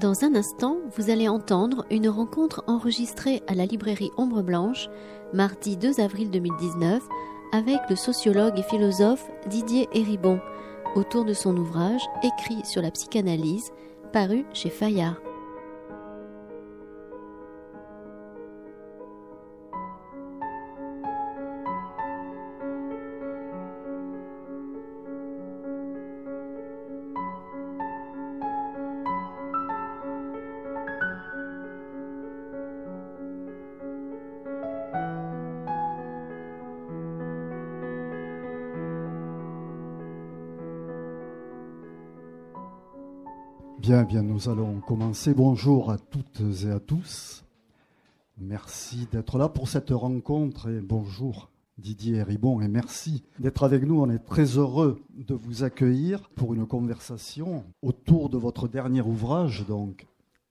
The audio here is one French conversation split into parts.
Dans un instant, vous allez entendre une rencontre enregistrée à la librairie Ombre Blanche, mardi 2 avril 2019, avec le sociologue et philosophe Didier Héribon, autour de son ouvrage Écrit sur la psychanalyse, paru chez Fayard. Bien, nous allons commencer. Bonjour à toutes et à tous. Merci d'être là pour cette rencontre et bonjour Didier Ribon et merci d'être avec nous. On est très heureux de vous accueillir pour une conversation autour de votre dernier ouvrage, donc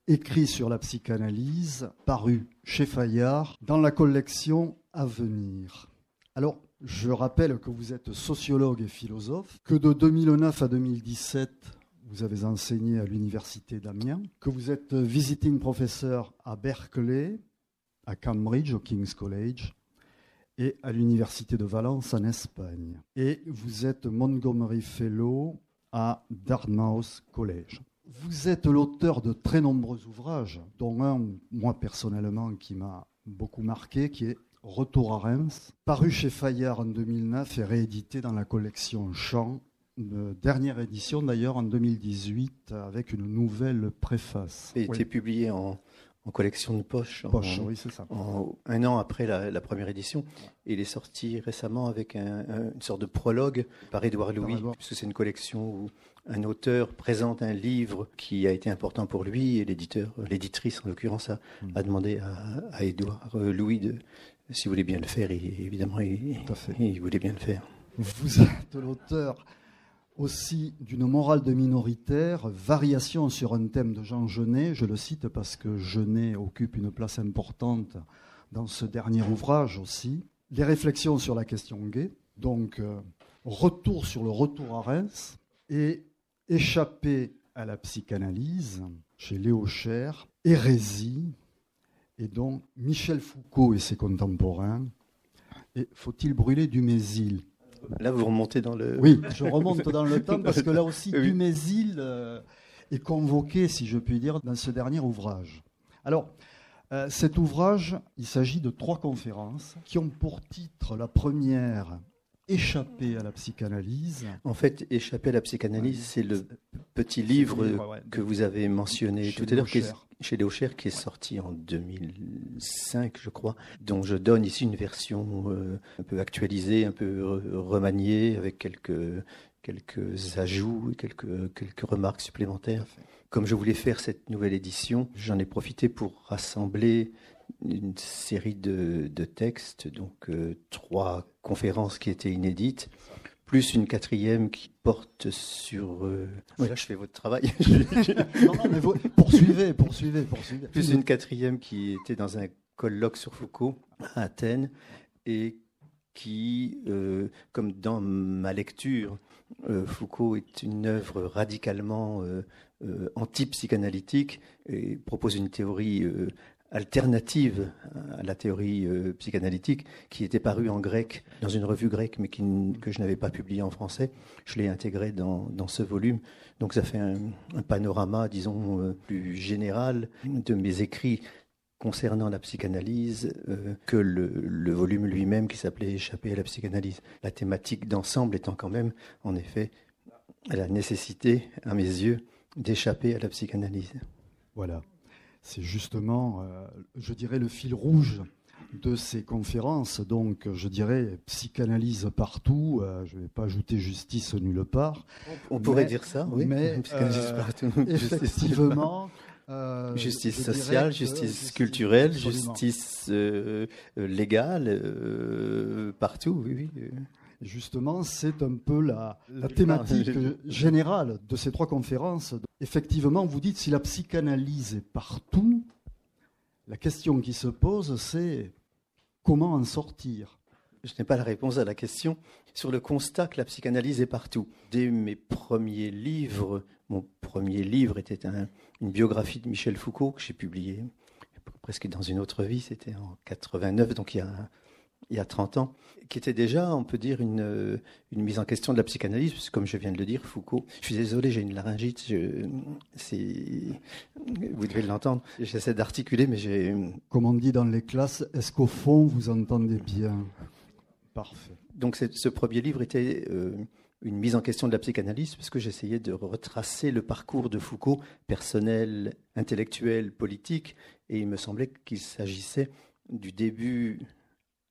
écrit sur la psychanalyse, paru chez Fayard dans la collection à venir. Alors, je rappelle que vous êtes sociologue et philosophe, que de 2009 à 2017, vous avez enseigné à l'université d'Amiens, que vous êtes visiting professeur à Berkeley, à Cambridge, au King's College, et à l'université de Valence en Espagne. Et vous êtes Montgomery Fellow à Dartmouth College. Vous êtes l'auteur de très nombreux ouvrages, dont un, moi personnellement, qui m'a beaucoup marqué, qui est Retour à Reims, paru chez Fayard en 2009 et réédité dans la collection Champ une dernière édition d'ailleurs en 2018 avec une nouvelle préface. Il a été publié en, collection de poche, poche oui, c'est ça. un an après la, première édition. Et il est sorti récemment avec une sorte de prologue par Édouard Louis, puisque c'est une collection où un auteur présente un livre qui a été important pour lui et l'éditeur, l'éditrice en l'occurrence, a, hmm. demandé à, Édouard euh, Louis de, s'il voulait bien le faire, et évidemment, il, il voulait bien le faire. Vous êtes l'auteur aussi d'une morale de minoritaire, variation sur un thème de Jean Genet, je le cite parce que Genet occupe une place importante dans ce dernier ouvrage aussi, les réflexions sur la question gay, donc euh, retour sur le retour à Reims, et échapper à la psychanalyse chez Léo Cher, hérésie, et donc Michel Foucault et ses contemporains, et faut-il brûler du Mésil? Là, vous remontez dans le. Oui, je remonte dans le temps parce que là aussi, oui. Dumézil euh, est convoqué, si je puis dire, dans ce dernier ouvrage. Alors, euh, cet ouvrage, il s'agit de trois conférences qui ont pour titre la première Échapper à la psychanalyse. En fait, Échapper à la psychanalyse, c'est le petit livre que vous avez mentionné tout à l'heure, chez Léo Cher, qui est sorti en 2005, je crois, dont je donne ici une version euh, un peu actualisée, un peu remaniée, avec quelques, quelques ajouts et quelques, quelques remarques supplémentaires. Comme je voulais faire cette nouvelle édition, j'en ai profité pour rassembler une série de, de textes, donc euh, trois conférences qui étaient inédites, plus une quatrième qui porte sur. Euh... Là, je fais votre travail. non, non, mais vous... poursuivez, poursuivez, poursuivez. Plus une quatrième qui était dans un colloque sur Foucault à Athènes et qui, euh, comme dans ma lecture, euh, Foucault est une œuvre radicalement euh, anti-psychanalytique et propose une théorie alternative à la théorie euh, psychanalytique qui était parue en grec dans une revue grecque mais que je n'avais pas publiée en français. Je l'ai intégrée dans, ce volume. Donc ça fait un, un panorama, disons, euh, plus général de mes écrits concernant la psychanalyse euh, que le, le, volume lui-même qui s'appelait Échapper à la psychanalyse. La thématique d'ensemble étant quand même, en effet, la nécessité, à mes yeux, d'échapper à la psychanalyse. Voilà c'est justement, euh, je dirais, le fil rouge de ces conférences. Donc, je dirais, psychanalyse partout. Euh, je ne vais pas ajouter justice nulle part. On pourrait dire ça, oui. Mais euh, effectivement. justice sociale, justice culturelle, justice légale, partout, oui, oui. Justement, c'est un peu la, la thématique générale de ces trois conférences. Effectivement, vous dites si la psychanalyse est partout, la question qui se pose, c'est comment en sortir? Je n'ai pas la réponse à la question sur le constat que la psychanalyse est partout. Dès mes premiers livres mon premier livre était une biographie de Michel Foucault que j'ai publié presque dans une autre vie, c'était en 89, donc il y a il y a 30 ans, qui était déjà, on peut dire, une, une mise en question de la psychanalyse, parce que comme je viens de le dire, Foucault, je suis désolé, j'ai une laryngite, je, vous devez l'entendre, j'essaie d'articuler, mais j'ai... Comme on dit dans les classes, est-ce qu'au fond, vous entendez bien? Parfait. Donc ce premier livre était euh, une mise en question de la psychanalyse, parce que j'essayais de retracer le parcours de Foucault, personnel, intellectuel, politique, et il me semblait qu'il s'agissait du début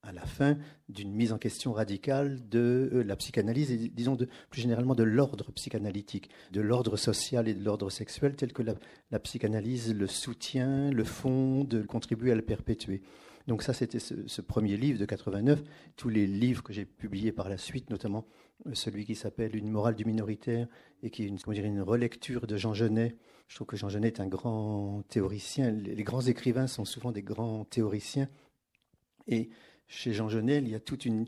à la fin d'une mise en question radicale de euh, la psychanalyse et disons plus généralement de l'ordre psychanalytique, de l'ordre social et de l'ordre sexuel tel que la, psychanalyse le soutient, le fonde, contribue à le perpétuer. Donc ça, c'était ce, premier livre de 89. Tous les livres que j'ai publiés par la suite, notamment euh, celui qui s'appelle Une morale du minoritaire et qui est une, une relecture de Jean Genet. Je trouve que Jean Genet est un grand théoricien. Les, grands écrivains sont souvent des grands théoriciens. Et chez Jean Genet, il y a toute une,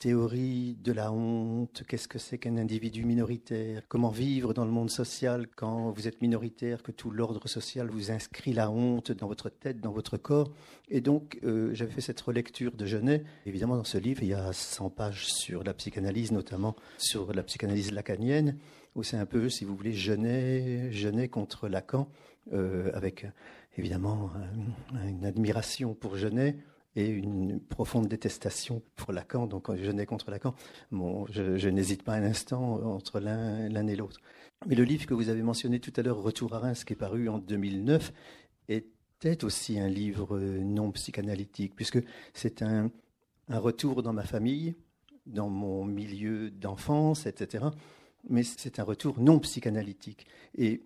théorie de la honte, qu'est-ce que c'est qu'un individu minoritaire, comment vivre dans le monde social quand vous êtes minoritaire, que tout l'ordre social vous inscrit la honte dans votre tête, dans votre corps? Et donc, euh, j'avais fait cette relecture de Genet. Évidemment, dans ce livre, il y a 100 pages sur la psychanalyse, notamment sur la psychanalyse lacanienne, où c'est un peu, si vous voulez, Genet, Genet contre Lacan, euh, avec évidemment une admiration pour Genet, et une profonde détestation pour Lacan. Donc, je n'ai contre Lacan. Bon, je, n'hésite pas un instant entre l'un et l'autre. Mais le livre que vous avez mentionné tout à l'heure, Retour à Reims, qui est paru en 2009, était aussi un livre non psychanalytique, puisque c'est un, un retour dans ma famille, dans mon milieu d'enfance, etc. Mais c'est un retour non psychanalytique. Et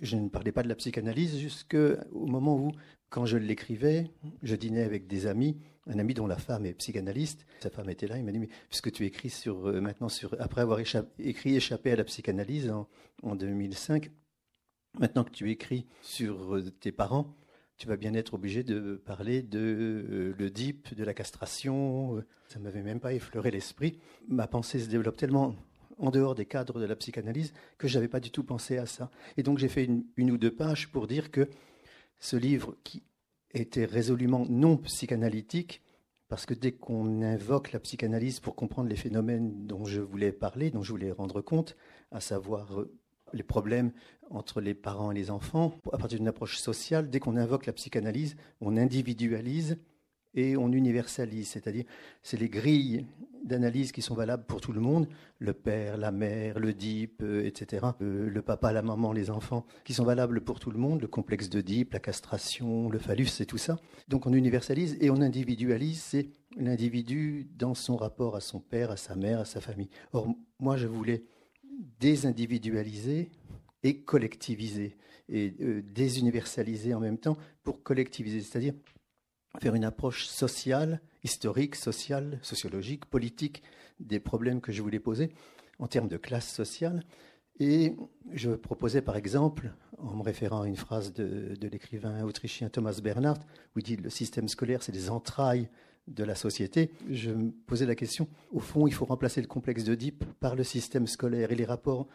je ne parlais pas de la psychanalyse jusqu'au moment où quand je l'écrivais, je dînais avec des amis, un ami dont la femme est psychanalyste. Sa femme était là, il m'a dit, mais puisque tu écris sur, euh, maintenant, sur, après avoir écrit Échappé à la psychanalyse en, 2005, maintenant que tu écris sur euh, tes parents, tu vas bien être obligé de parler de euh, le de la castration. Ça ne m'avait même pas effleuré l'esprit. Ma pensée se développe tellement en dehors des cadres de la psychanalyse que je n'avais pas du tout pensé à ça. Et donc j'ai fait une, ou deux pages pour dire que ce livre qui était résolument non psychanalytique, parce que dès qu'on invoque la psychanalyse pour comprendre les phénomènes dont je voulais parler, dont je voulais rendre compte, à savoir euh, les problèmes entre les parents et les enfants, à partir d'une approche sociale, dès qu'on invoque la psychanalyse, on individualise et on universalise, c'est-à-dire c'est les grilles d'analyse qui sont valables pour tout le monde, le père, la mère, le DIP, euh, etc., euh, le papa, la maman, les enfants, qui sont valables pour tout le monde, le complexe de DIP, la castration, le phallus, c'est tout ça. Donc on universalise et on individualise, c'est l'individu dans son rapport à son père, à sa mère, à sa famille. Or, moi, je voulais désindividualiser et collectiviser, et euh, désuniversaliser en même temps pour collectiviser, c'est-à-dire faire une approche sociale, historique, sociale, sociologique, politique des problèmes que je voulais poser en termes de classe sociale. Et je proposais par exemple, en me référant à une phrase de, l'écrivain autrichien Thomas Bernhardt, où il dit le système scolaire, c'est les entrailles de la société, je me posais la question, au fond, il faut remplacer le complexe d'Oedipe par le système scolaire et les rapports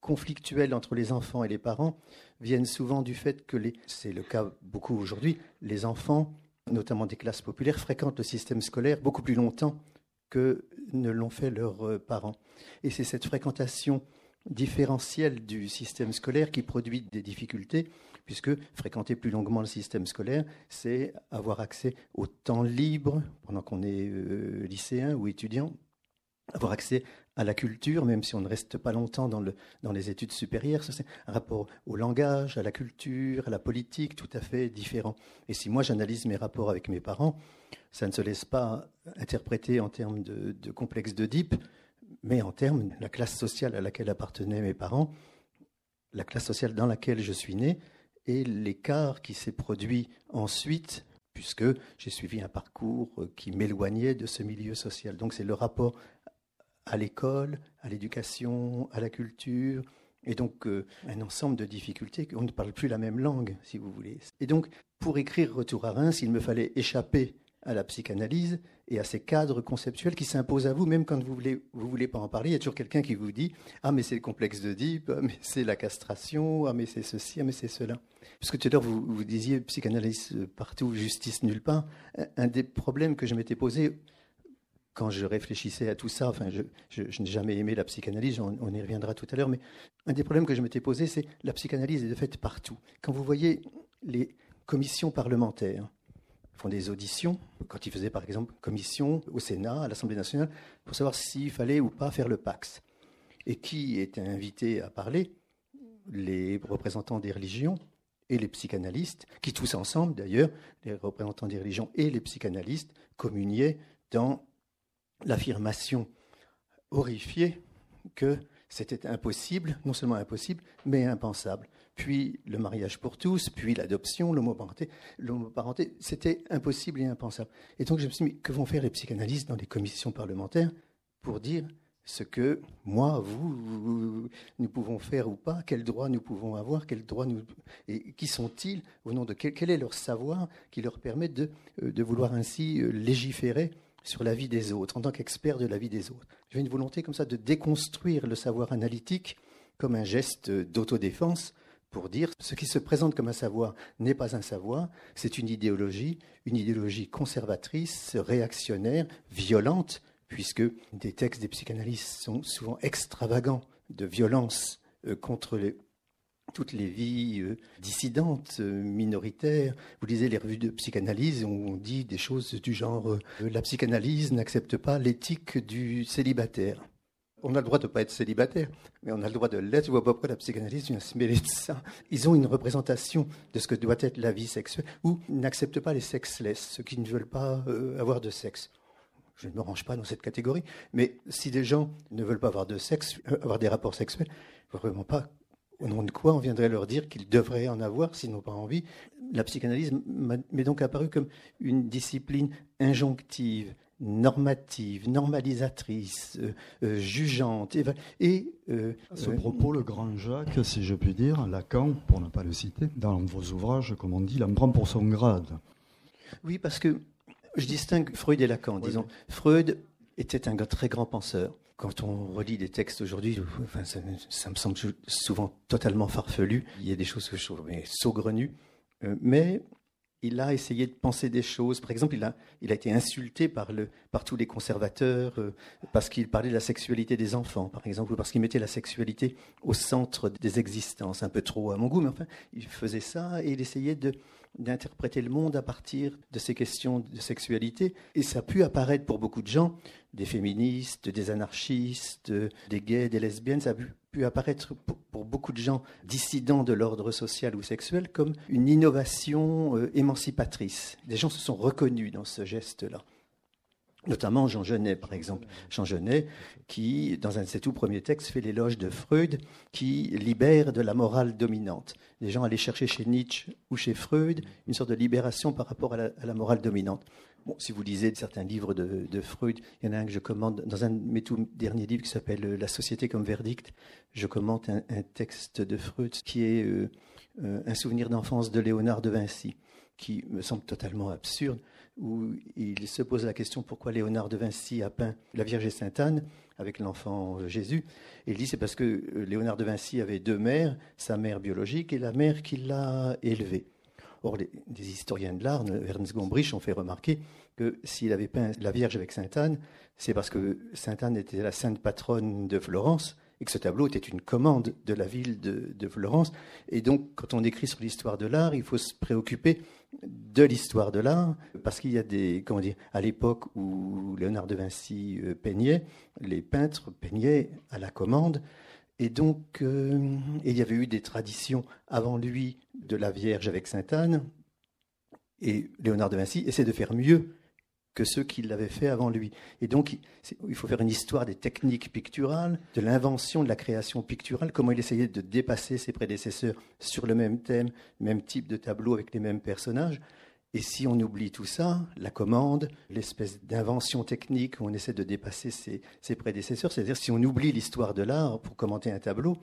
conflictuels entre les enfants et les parents viennent souvent du fait que, c'est le cas beaucoup aujourd'hui, les enfants notamment des classes populaires, fréquentent le système scolaire beaucoup plus longtemps que ne l'ont fait leurs euh, parents. Et c'est cette fréquentation différentielle du système scolaire qui produit des difficultés, puisque fréquenter plus longuement le système scolaire, c'est avoir accès au temps libre pendant qu'on est euh, lycéen ou étudiant, avoir accès à la culture, même si on ne reste pas longtemps dans, le, dans les études supérieures. C'est un rapport au langage, à la culture, à la politique, tout à fait différent. Et si moi j'analyse mes rapports avec mes parents, ça ne se laisse pas interpréter en termes de, de complexe d'Oedipe, mais en termes de la classe sociale à laquelle appartenaient mes parents, la classe sociale dans laquelle je suis né, et l'écart qui s'est produit ensuite puisque j'ai suivi un parcours qui m'éloignait de ce milieu social. Donc c'est le rapport à l'école, à l'éducation, à la culture, et donc euh, un ensemble de difficultés, on ne parle plus la même langue, si vous voulez. Et donc, pour écrire Retour à Reims, il me fallait échapper à la psychanalyse et à ces cadres conceptuels qui s'imposent à vous, même quand vous voulez, vous voulez pas en parler. Il y a toujours quelqu'un qui vous dit Ah, mais c'est le complexe d'Oedipe, ah, mais c'est la castration, ah, mais c'est ceci, ah, mais c'est cela. Parce que tout à l'heure, vous, vous disiez psychanalyse partout, justice nulle part. Un des problèmes que je m'étais posé quand je réfléchissais à tout ça, enfin, je, n'ai jamais aimé la psychanalyse, on, on y reviendra tout à l'heure, mais un des problèmes que je m'étais posé, c'est la psychanalyse est de fait partout. Quand vous voyez les commissions parlementaires, font des auditions, quand ils faisaient par exemple commission au Sénat, à l'Assemblée nationale, pour savoir s'il fallait ou pas faire le Pax. Et qui était invité à parler? Les représentants des religions et les psychanalystes, qui tous ensemble d'ailleurs, les représentants des religions et les psychanalystes, communiaient dans l'affirmation horrifiée que c'était impossible, non seulement impossible, mais impensable. Puis le mariage pour tous, puis l'adoption, l'homoparenté. L'homoparenté, c'était impossible et impensable. Et donc je me suis dit, que vont faire les psychanalystes dans les commissions parlementaires pour dire ce que moi, vous, nous pouvons faire ou pas, quels droits nous pouvons avoir, quels droits nous... Et qui sont-ils, au nom de quel, est leur savoir qui leur permet de, euh, vouloir ainsi euh, légiférer sur la vie des autres, en tant qu'expert de la vie des autres. J'ai une volonté comme ça de déconstruire le savoir analytique comme un geste d'autodéfense pour dire ce qui se présente comme un savoir n'est pas un savoir, c'est une idéologie, une idéologie conservatrice, réactionnaire, violente, puisque des textes des psychanalystes sont souvent extravagants de violence euh, contre les, toutes les vies euh, dissidentes, euh, minoritaires. Vous lisez les revues de psychanalyse, on dit des choses du genre euh, la psychanalyse n'accepte pas l'éthique du célibataire. On a le droit de ne pas être célibataire, mais on a le droit de l'être. Je vois pas pourquoi la psychanalyse vient se mêler de ça. Ils ont une représentation de ce que doit être la vie sexuelle, ou n'acceptent pas les sexless, ceux qui ne veulent pas avoir de sexe je ne me range pas dans cette catégorie, mais si des gens ne veulent pas avoir de sexe, avoir des rapports sexuels, vraiment pas au nom de quoi on viendrait leur dire qu'ils devraient en avoir s'ils n'ont pas envie? La psychanalyse m'est donc apparue comme une discipline injonctive, normative, normalisatrice, euh, euh, jugeante. Et, euh, à ce propos, le grand Jacques, si je puis dire, Lacan, pour ne pas le citer, dans vos ouvrages, comme on dit, il en prend pour son grade. Oui, parce que je distingue Freud et Lacan. Disons, Freud était un très grand penseur quand on relit des textes aujourd'hui, ça, me semble souvent totalement farfelu. Il y a des choses que je trouve saugrenues. Euh, mais il a essayé de penser des choses. Par exemple, il a, été insulté par tous les conservateurs euh, parce qu'il parlait de la sexualité des enfants, par exemple, ou parce qu'il mettait la sexualité au centre des existences, un peu trop à mon goût, mais enfin, il faisait ça et il essayait de, d'interpréter le monde à partir de ces questions de sexualité. Et ça a pu apparaître pour beaucoup de gens, des féministes, des anarchistes, des gays, des lesbiennes, ça a pu, apparaître pour, beaucoup de gens dissidents de l'ordre social ou sexuel comme une innovation euh, émancipatrice. Des gens se sont reconnus dans ce geste-là notamment Jean Genet, par exemple. Jean Genet, qui, dans un de ses tout premiers textes, fait l'éloge de Freud, qui libère de la morale dominante. Les gens allaient chercher chez Nietzsche ou chez Freud une sorte de libération par rapport à la, morale dominante. Bon, si vous lisez certains livres de, Freud, il y en a un que je commande dans un de mes tout derniers livres qui s'appelle La société comme verdict. Je commente un, texte de Freud qui est euh, euh, un souvenir d'enfance de Léonard de Vinci, qui me semble totalement absurde où il se pose la question pourquoi Léonard de Vinci a peint la Vierge et Sainte Anne avec l'enfant Jésus. Il dit c'est parce que euh, Léonard de Vinci avait deux mères, sa mère biologique et la mère qui l'a élevé. Or, les, historiens de l'art, Ernst Gombrich, ont fait remarquer que s'il avait peint la Vierge avec Sainte Anne, c'est parce que Sainte Anne était la sainte patronne de Florence et que ce tableau était une commande de la ville de Florence. Et donc, quand on écrit sur l'histoire de l'art, il faut se préoccuper de l'histoire de l'art, parce qu'il y a des, comment dire, à l'époque où Léonard de Vinci euh, peignait, les peintres peignaient à la commande, et donc euh, il y avait eu des traditions avant lui de la Vierge avec Sainte Anne, et Léonard de Vinci essaie de faire mieux que ceux qui l'avaient fait avant lui. Et donc, il faut faire une histoire des techniques picturales, de l'invention de la création picturale, comment il essayait de dépasser ses prédécesseurs sur le même thème, même type de tableau avec les mêmes personnages. Et si on oublie tout ça, la commande, l'espèce d'invention technique où on essaie de dépasser ses, ses prédécesseurs, c'est-à-dire si on oublie l'histoire de l'art pour commenter un tableau,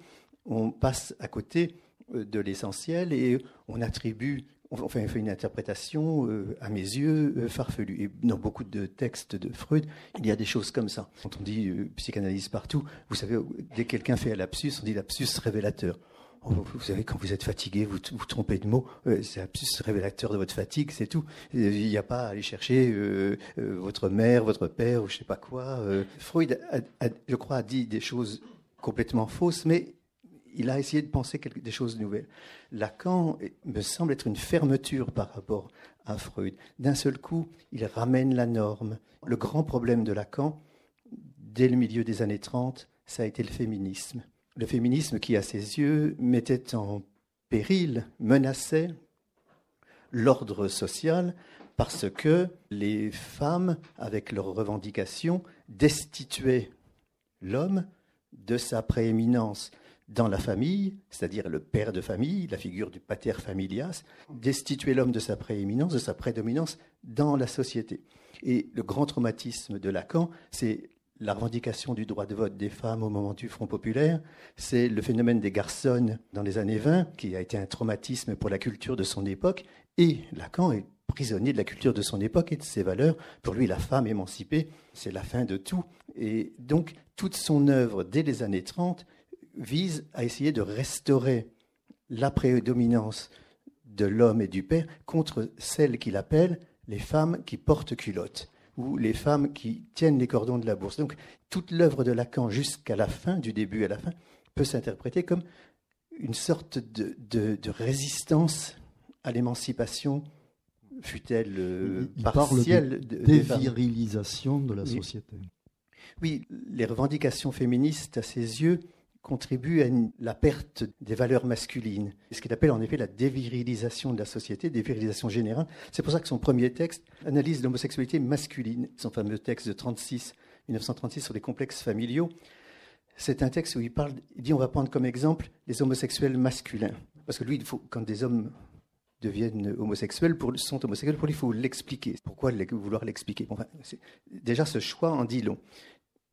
on passe à côté euh, de l'essentiel et on attribue on fait, une interprétation, euh, à mes yeux, euh, farfelue. Et dans beaucoup de textes de Freud, il y a des choses comme ça. Quand on dit euh, psychanalyse partout, vous savez, dès que quelqu'un fait un lapsus, on dit lapsus révélateur. Oh, vous savez, quand vous êtes fatigué, vous vous trompez de mots, c'est lapsus révélateur de votre fatigue, c'est tout. Il n'y a pas à aller chercher votre mère, votre père, ou je sais pas quoi. Freud, je crois, a dit des choses complètement fausses, mais il a essayé de penser des choses nouvelles. Lacan me semble être une fermeture par rapport à Freud. D'un seul coup, il ramène la norme. Le grand problème de Lacan, dès le milieu des années 30, ça a été le féminisme. Le féminisme qui, à ses yeux, mettait en péril, menaçait l'ordre social parce que les femmes, avec leurs revendications, destituaient l'homme de sa prééminence dans la famille, c'est-à-dire le père de famille, la figure du pater familias, destituer l'homme de sa prééminence, de sa prédominance dans la société. Et le grand traumatisme de Lacan, c'est la revendication du droit de vote des femmes au moment du Front populaire, c'est le phénomène des garçons dans les années 20, qui a été un traumatisme pour la culture de son époque, et Lacan est prisonnier de la culture de son époque et de ses valeurs. Pour lui, la femme émancipée, c'est la fin de tout. Et donc, toute son œuvre, dès les années 30, vise à essayer de restaurer la prédominance de l'homme et du père contre celles qu'il appelle les femmes qui portent culotte ou les femmes qui tiennent les cordons de la bourse. Donc toute l'œuvre de Lacan jusqu'à la fin, du début à la fin, peut s'interpréter comme une sorte de, résistance à l'émancipation, fût-elle euh, partielle. de, dévirilisation de la société. Oui, les revendications féministes, à ses yeux, contribue à la perte des valeurs masculines. Ce qu'il appelle en effet la dévirilisation de la société, dévirilisation générale. C'est pour ça que son premier texte analyse l'homosexualité masculine, son fameux texte de 36, 1936 sur les complexes familiaux. C'est un texte où il parle, dit on va prendre comme exemple les homosexuels masculins. Parce que lui, quand des hommes deviennent homosexuels, pour, sont homosexuels, pour lui, il faut l'expliquer. Pourquoi vouloir l'expliquer? Déjà, ce choix en dit long.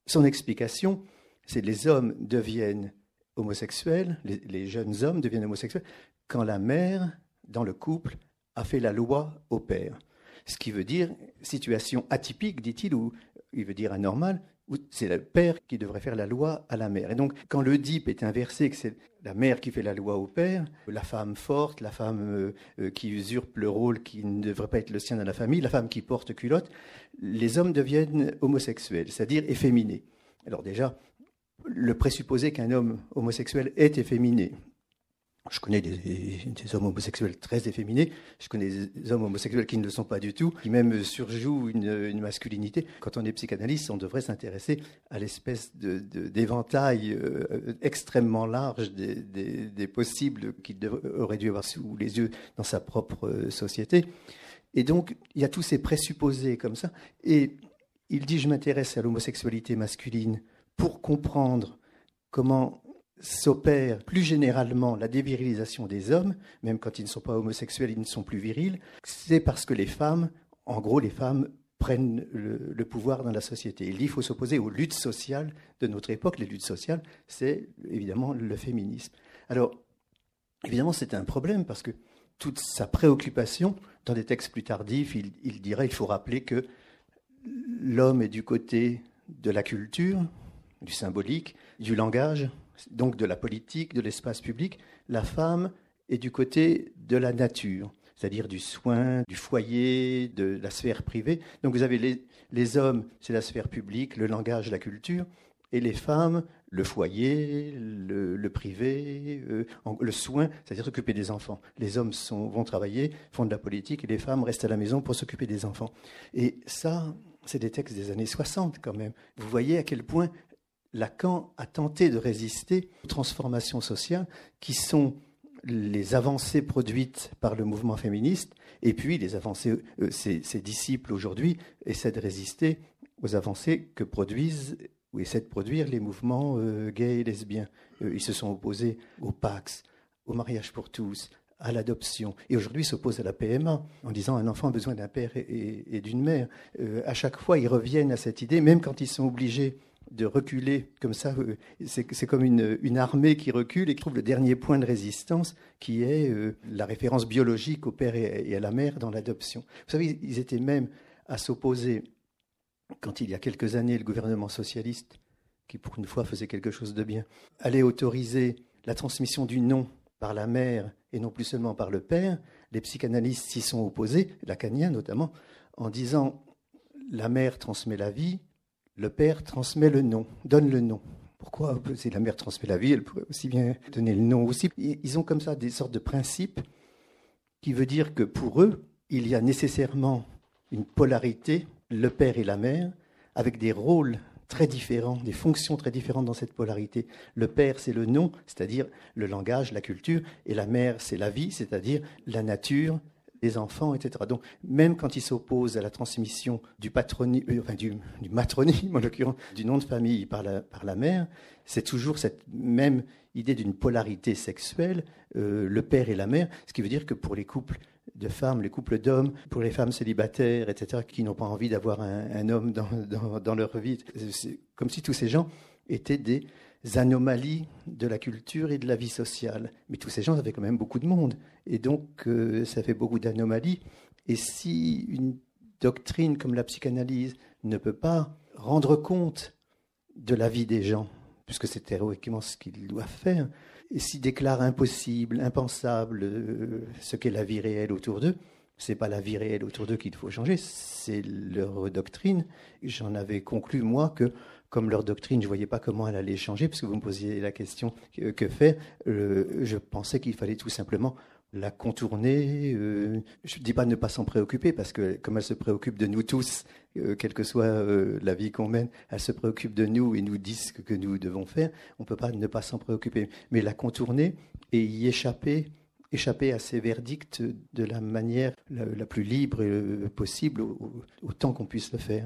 Son explication, c'est les hommes deviennent homosexuels, les, jeunes hommes deviennent homosexuels, quand la mère, dans le couple, a fait la loi au père. Ce qui veut dire situation atypique, dit-il, ou il veut dire anormale, où c'est le père qui devrait faire la loi à la mère. Et donc, quand le est inversé, que c'est la mère qui fait la loi au père, la femme forte, la femme euh, qui usurpe le rôle qui ne devrait pas être le sien dans la famille, la femme qui porte culotte, les hommes deviennent homosexuels, c'est-à-dire efféminés. Alors déjà, le présupposé qu'un homme homosexuel est efféminé. Je connais des, hommes homosexuels très efféminés, je connais des hommes homosexuels qui ne le sont pas du tout, qui même surjouent une, masculinité. Quand on est psychanalyste, on devrait s'intéresser à l'espèce d'éventail euh, extrêmement large des, possibles qu'il aurait dû avoir sous les yeux dans sa propre euh, société. Et donc, il y a tous ces présupposés comme ça. Et il dit, je m'intéresse à l'homosexualité masculine pour comprendre comment s'opère plus généralement la dévirilisation des hommes, même quand ils ne sont pas homosexuels, ils ne sont plus virils, c'est parce que les femmes, en gros, les femmes prennent le, pouvoir dans la société. Il faut s'opposer aux luttes sociales de notre époque. Les luttes sociales, c'est évidemment le féminisme. Alors, évidemment, c'est un problème parce que toute sa préoccupation, dans des textes plus tardifs, il, il dirait il faut rappeler que l'homme est du côté de la culture, du symbolique, du langage, donc de la politique, de l'espace public, la femme est du côté de la nature, c'est-à-dire du soin, du foyer, de la sphère privée. Donc vous avez les, hommes, c'est la sphère publique, le langage, la culture, et les femmes, le foyer, le, privé, euh, le soin, c'est-à-dire s'occuper des enfants. Les hommes vont travailler, font de la politique, et les femmes restent à la maison pour s'occuper des enfants. Et ça, c'est des textes des années 60 quand même. Vous voyez à quel point Lacan a tenté de résister aux transformations sociales qui sont les avancées produites par le mouvement féministe, et puis les avancées, euh, ses, disciples aujourd'hui essaient de résister aux avancées que produisent ou essaient de produire les mouvements euh, gays et lesbiens. Euh, ils se sont opposés au Pax, au mariage pour tous, à l'adoption, et aujourd'hui s'opposent à la PMA en disant un enfant a besoin d'un père et d'une mère. à chaque fois, ils reviennent à cette idée, même quand ils sont obligés de reculer comme ça. Euh, c'est comme une, armée qui recule et qui trouve le dernier point de résistance qui est euh, la référence biologique au père et à la mère dans l'adoption. Vous savez, ils étaient même à s'opposer quand il y a quelques années le gouvernement socialiste, qui pour une fois faisait quelque chose de bien, allait autoriser la transmission du nom par la mère et non plus seulement par le père, les psychanalystes s'y sont opposés, Lacanien notamment, en disant la mère transmet la vie, le père transmet le nom, donne le nom. Pourquoi Si la mère transmet la vie, elle pourrait aussi bien donner le nom aussi. Ils ont comme ça des sortes de principes qui veut dire que pour eux, il y a nécessairement une polarité, le père et la mère, avec des rôles très différents, des fonctions très différentes dans cette polarité. Le père, c'est le nom, c'est-à-dire le langage, la culture, et la mère, c'est la vie, c'est-à-dire la nature, les enfants, etc. Donc, même quand il s'oppose à la transmission du patronyme, euh, enfin du, matronyme, en l'occurrence, du nom de famille par la, mère, c'est toujours cette même idée d'une polarité sexuelle, euh, le père et la mère, ce qui veut dire que pour les couples de femmes, les couples d'hommes, pour les femmes célibataires, etc., qui n'ont pas envie d'avoir un, homme dans, leur vie. C'est comme si tous ces gens étaient des anomalies de la culture et de la vie sociale. Mais tous ces gens avaient quand même beaucoup de monde. Et donc, euh, ça fait beaucoup d'anomalies. Et si une doctrine comme la psychanalyse ne peut pas rendre compte de la vie des gens, puisque c'est héroïquement ce qu'ils doivent faire, et s'y déclare impossible, impensable euh, ce qu'est la vie réelle autour d'eux, c'est pas la vie réelle autour d'eux qu'il faut changer, c'est leur doctrine. J'en avais conclu, moi, que comme leur doctrine, je ne voyais pas comment elle allait changer, puisque vous me posiez la question que, faire. Euh, je pensais qu'il fallait tout simplement la contourner. Euh, je ne dis pas ne pas s'en préoccuper, parce que comme elle se préoccupe de nous tous, euh, quelle que soit la vie qu'on mène, elle se préoccupe de nous et nous dit ce que nous devons faire. On ne peut pas ne pas s'en préoccuper. Mais la contourner et y échapper, échapper à ces verdicts de la manière la, plus libre possible, autant qu'on puisse le faire.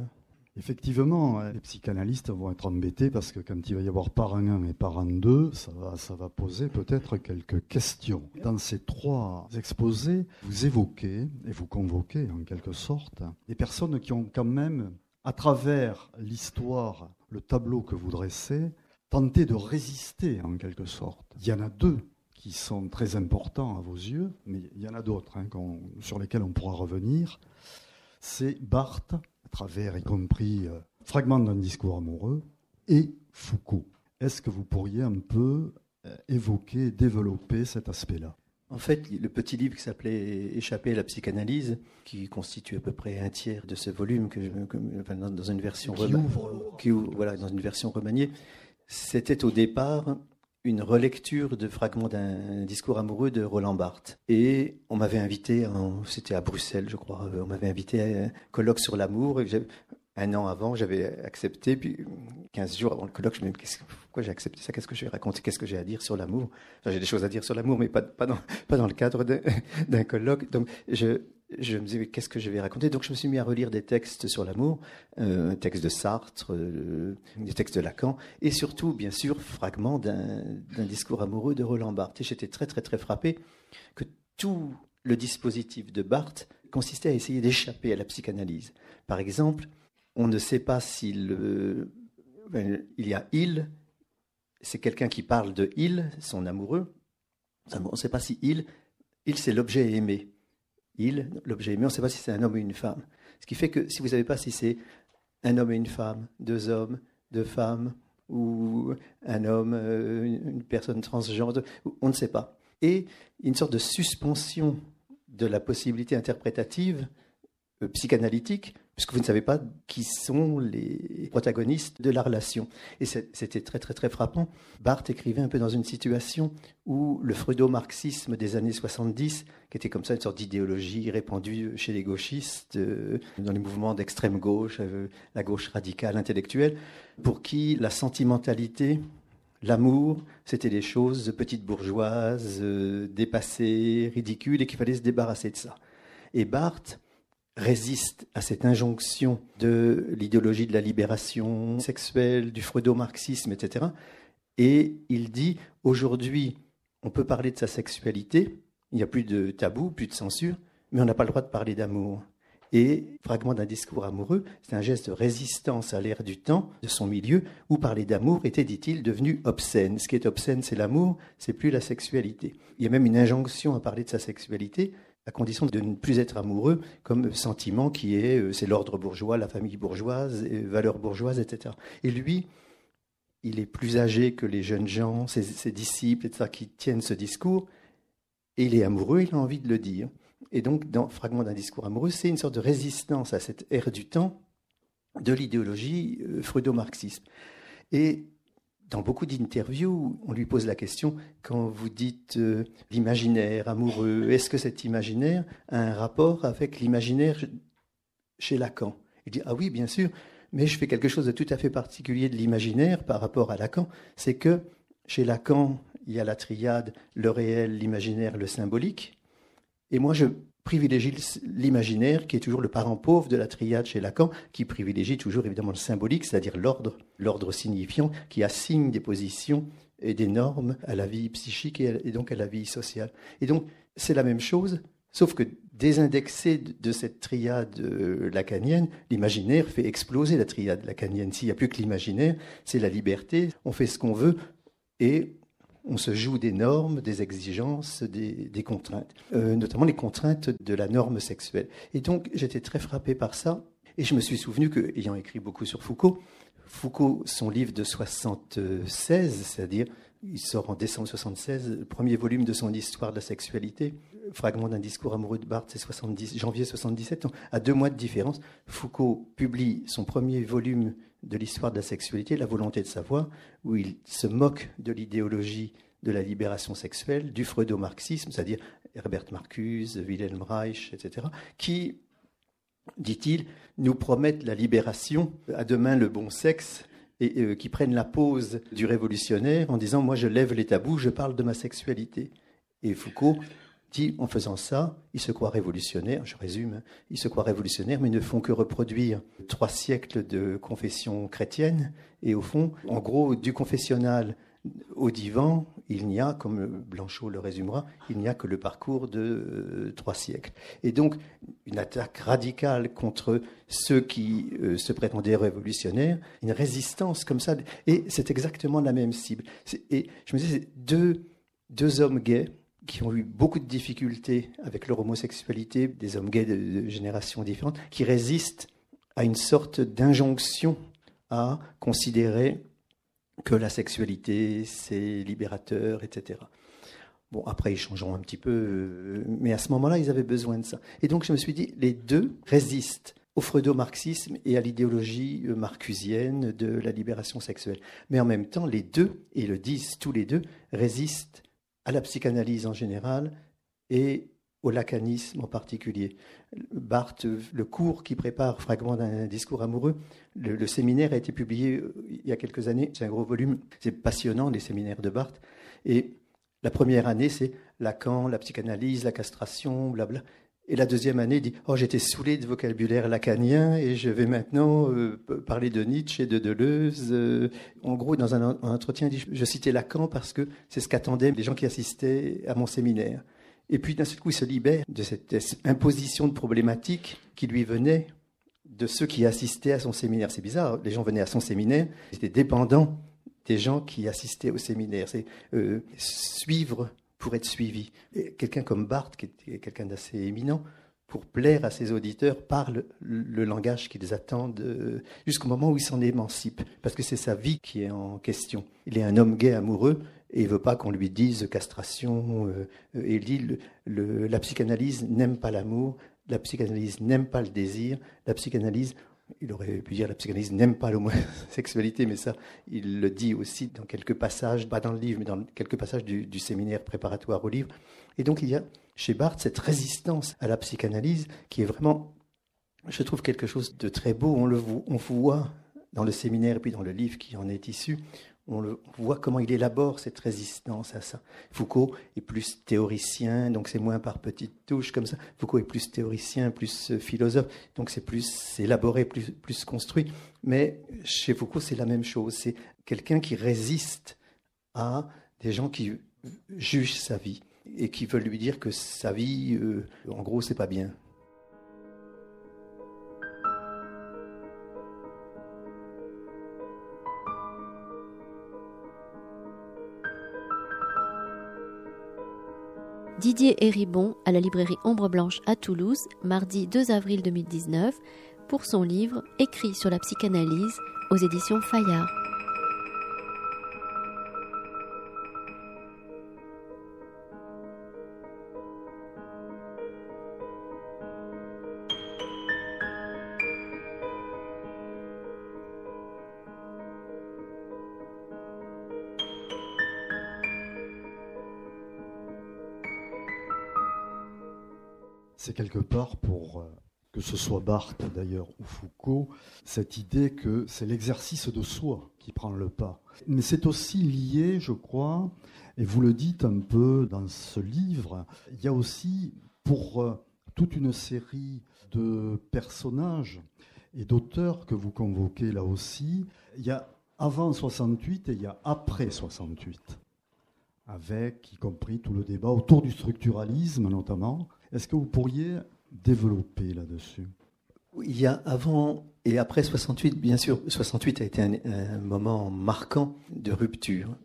Effectivement, les psychanalystes vont être embêtés parce que quand il va y avoir parent 1 et parent 2, ça va, ça va poser peut-être quelques questions. Dans ces trois exposés, vous évoquez et vous convoquez en quelque sorte des personnes qui ont quand même, à travers l'histoire, le tableau que vous dressez, tenté de résister en quelque sorte. Il y en a deux qui sont très importants à vos yeux, mais il y en a d'autres hein, sur lesquels on pourra revenir. C'est Barthes à travers y compris euh, Fragment d'un discours amoureux, et Foucault. Est-ce que vous pourriez un peu euh, évoquer, développer cet aspect-là? En fait, le petit livre qui s'appelait Échapper à la psychanalyse, qui constitue à peu près un tiers de ce volume, que, dans, une version qui voilà, dans une version remaniée, c'était au départ une relecture de fragments d'un discours amoureux de Roland Barthes. Et on m'avait invité, c'était à Bruxelles, je crois, euh, on m'avait invité à un colloque sur l'amour. Un an avant, j'avais accepté, puis 15 jours avant le colloque, je me disais, pourquoi j'ai accepté ça? Qu'est-ce que je vais raconter? Qu'est-ce que j'ai à dire sur l'amour? J'ai des choses à dire sur l'amour, mais pas, pas, dans, pas dans le cadre d'un colloque. Donc, je, je me disais, qu'est-ce que je vais raconter? Donc je me suis mis à relire des textes sur l'amour, euh, un texte de Sartre, euh, des textes de Lacan, et surtout, bien sûr, fragments d'un discours amoureux de Roland Barthes. Et j'étais très, très, très frappé que tout le dispositif de Barthes consistait à essayer d'échapper à la psychanalyse. Par exemple, on ne sait pas s'il ben, il y a il, c'est quelqu'un qui parle de il, son amoureux. On ne sait pas si il, il c'est l'objet aimé il, l'objet aimé, on ne sait pas si c'est un homme ou une femme. Ce qui fait que si vous ne savez pas si c'est un homme et une femme, deux hommes, deux femmes, ou un homme, euh, une personne transgenre, on ne sait pas. Et une sorte de suspension de la possibilité interprétative euh, psychanalytique puisque vous ne savez pas qui sont les protagonistes de la relation. Et c'était très très très frappant. Barthes écrivait un peu dans une situation où le freudo-marxisme des années 70, qui était comme ça une sorte d'idéologie répandue chez les gauchistes, euh, dans les mouvements d'extrême gauche, euh, la gauche radicale intellectuelle, pour qui la sentimentalité L'amour, c'était des choses petites bourgeoises, euh, dépassées, ridicules, et qu'il fallait se débarrasser de ça. Et Barthes, résiste à cette injonction de l'idéologie de la libération sexuelle, du freudo-marxisme, etc. Et il dit, aujourd'hui, on peut parler de sa sexualité, il n'y a plus de tabou, plus de censure, mais on n'a pas le droit de parler d'amour. Et fragment d'un discours amoureux, c'est un geste de résistance à l'ère du temps, de son milieu, où parler d'amour était, dit-il, devenu obscène. Ce qui est obscène, c'est l'amour, c'est plus la sexualité. Il y a même une injonction à parler de sa sexualité, à condition de ne plus être amoureux comme sentiment qui est, euh, c'est l'ordre bourgeois, la famille bourgeoise, valeurs bourgeoises, etc. Et lui, il est plus âgé que les jeunes gens, ses, disciples, etc., qui tiennent ce discours, et il est amoureux, il a envie de le dire. Et donc, dans Fragment d'un discours amoureux, c'est une sorte de résistance à cette ère du temps de l'idéologie euh, freudo-marxisme. Et dans beaucoup d'interviews, on lui pose la question, quand vous dites euh, l'imaginaire amoureux, est-ce que cet imaginaire a un rapport avec l'imaginaire chez Lacan? Il dit, ah oui, bien sûr, mais je fais quelque chose de tout à fait particulier de l'imaginaire par rapport à Lacan, c'est que chez Lacan, il y a la triade, le réel, l'imaginaire, le symbolique, et moi je privilégie l'imaginaire, qui est toujours le parent pauvre de la triade chez Lacan, qui privilégie toujours évidemment le symbolique, c'est-à-dire l'ordre, l'ordre signifiant, qui assigne des positions et des normes à la vie psychique et, donc à la vie sociale. Et donc c'est la même chose, sauf que désindexé de cette triade euh, lacanienne, l'imaginaire fait exploser la triade lacanienne. S'il n'y a plus que l'imaginaire, c'est la liberté, on fait ce qu'on veut et on se joue des normes, des exigences, des, contraintes, euh, notamment les contraintes de la norme sexuelle. Et donc j'étais très frappé par ça, et je me suis souvenu que, ayant écrit beaucoup sur Foucault, Foucault, son livre de 76, c'est-à-dire il sort en décembre 76, le premier volume de son histoire de la sexualité, fragment d'un discours amoureux de Barthes, c'est janvier 77, à deux mois de différence. Foucault publie son premier volume de l'histoire de la sexualité, La volonté de savoir, où il se moque de l'idéologie de la libération sexuelle, du freudo-marxisme, c'est-à-dire Herbert Marcuse, Wilhelm Reich, etc., qui, dit-il, nous promettent la libération, à demain le bon sexe, et euh, qui prennent la pose du révolutionnaire en disant Moi, je lève les tabous, je parle de ma sexualité. Et Foucault dit En faisant ça, ils se croient révolutionnaires, je résume, hein, ils se croient révolutionnaires, mais ne font que reproduire trois siècles de confession chrétienne. Et au fond, en gros, du confessionnal au divan, il n'y a, comme Blanchot le résumera, il n'y a que le parcours de euh, trois siècles. Et donc, une attaque radicale contre ceux qui euh, se prétendaient révolutionnaires, une résistance comme ça. Et c'est exactement la même cible. Et je me disais, deux, deux hommes gays qui ont eu beaucoup de difficultés avec leur homosexualité, des hommes gays de, générations différentes, qui résistent à une sorte d'injonction à considérer que la sexualité, c'est libérateur, etc. Bon, après, ils changeront un petit peu, euh, mais à ce moment-là, ils avaient besoin de ça. Et donc, je me suis dit, les deux résistent au freudo-marxisme et à l'idéologie euh, marcusienne de la libération sexuelle. Mais en même temps, les deux, et le disent tous les deux, résistent à la psychanalyse en général et au lacanisme en particulier. Barthes, le cours qui prépare Fragment d'un discours amoureux, le, séminaire a été publié euh, il y a quelques années, c'est un gros volume, c'est passionnant les séminaires de Barthes. Et la première année, c'est Lacan, la psychanalyse, la castration, blabla. Et la deuxième année, il dit Oh, j'étais saoulé de vocabulaire lacanien et je vais maintenant euh, parler de Nietzsche et de Deleuze. Euh. en gros, dans un, entretien, il dit Je citais Lacan parce que c'est ce qu'attendaient les gens qui assistaient à mon séminaire. Et puis d'un seul coup, il se libère de cette imposition de problématiques qui lui venait de ceux qui assistaient à son séminaire. C'est bizarre, les gens venaient à son séminaire, ils étaient dépendants des gens qui assistaient au séminaire. C'est euh, suivre pour être suivi. Quelqu'un comme Barthes, qui était quelqu'un d'assez éminent, pour plaire à ses auditeurs, parle le langage qu'ils attendent euh, jusqu'au moment où il s'en émancipe, parce que c'est sa vie qui est en question. Il est un homme gay amoureux, et il veut pas qu'on lui dise castration. Euh, et il dit la psychanalyse n'aime pas l'amour, la psychanalyse n'aime pas le désir, la psychanalyse, il aurait pu dire la psychanalyse n'aime pas l'homosexualité, mais ça, il le dit aussi dans quelques passages, pas dans le livre, mais dans quelques passages du, séminaire préparatoire au livre. Et donc il y a chez Barthes cette résistance à la psychanalyse qui est vraiment, je trouve, quelque chose de très beau. On le on voit dans le séminaire et puis dans le livre qui en est issu, on, voit comment il élabore cette résistance à ça. Foucault est plus théoricien, donc c'est moins par petites touches comme ça. Foucault est plus théoricien, plus euh, philosophe, donc c'est plus élaboré, plus, construit. Mais chez Foucault, c'est la même chose. C'est quelqu'un qui résiste à des gens qui jugent sa vie et qui veulent lui dire que sa vie, euh, en gros, c'est pas bien. Didier Héribon à la librairie Ombre Blanche à Toulouse, mardi 2 avril 2019, pour son livre Écrit sur la psychanalyse aux éditions Fayard. Quelque part pour, euh, que ce soit Barthes d'ailleurs ou Foucault, cette idée que c'est l'exercice de soi qui prend le pas. Mais c'est aussi lié, je crois, et vous le dites un peu dans ce livre, il y a aussi pour euh, toute une série de personnages et d'auteurs que vous convoquez là aussi, il y a avant 68 et il y a après 68 avec y compris tout le débat autour du structuralisme notamment. Est-ce que vous pourriez développer là-dessus? Il y a avant et après 68, bien sûr, 68 a été un, moment marquant de rupture.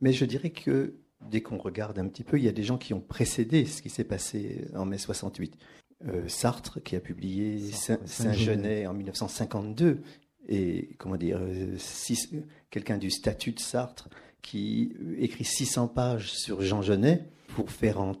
Mais je dirais que dès qu'on regarde un petit peu, il y a des gens qui ont précédé ce qui s'est passé en mai 68. Euh, Sartre, qui a publié Saint-Genet en 1952, et comment dire, euh, quelqu'un du statut de Sartre qui écrit 600 pages sur Jean Genet pour faire un,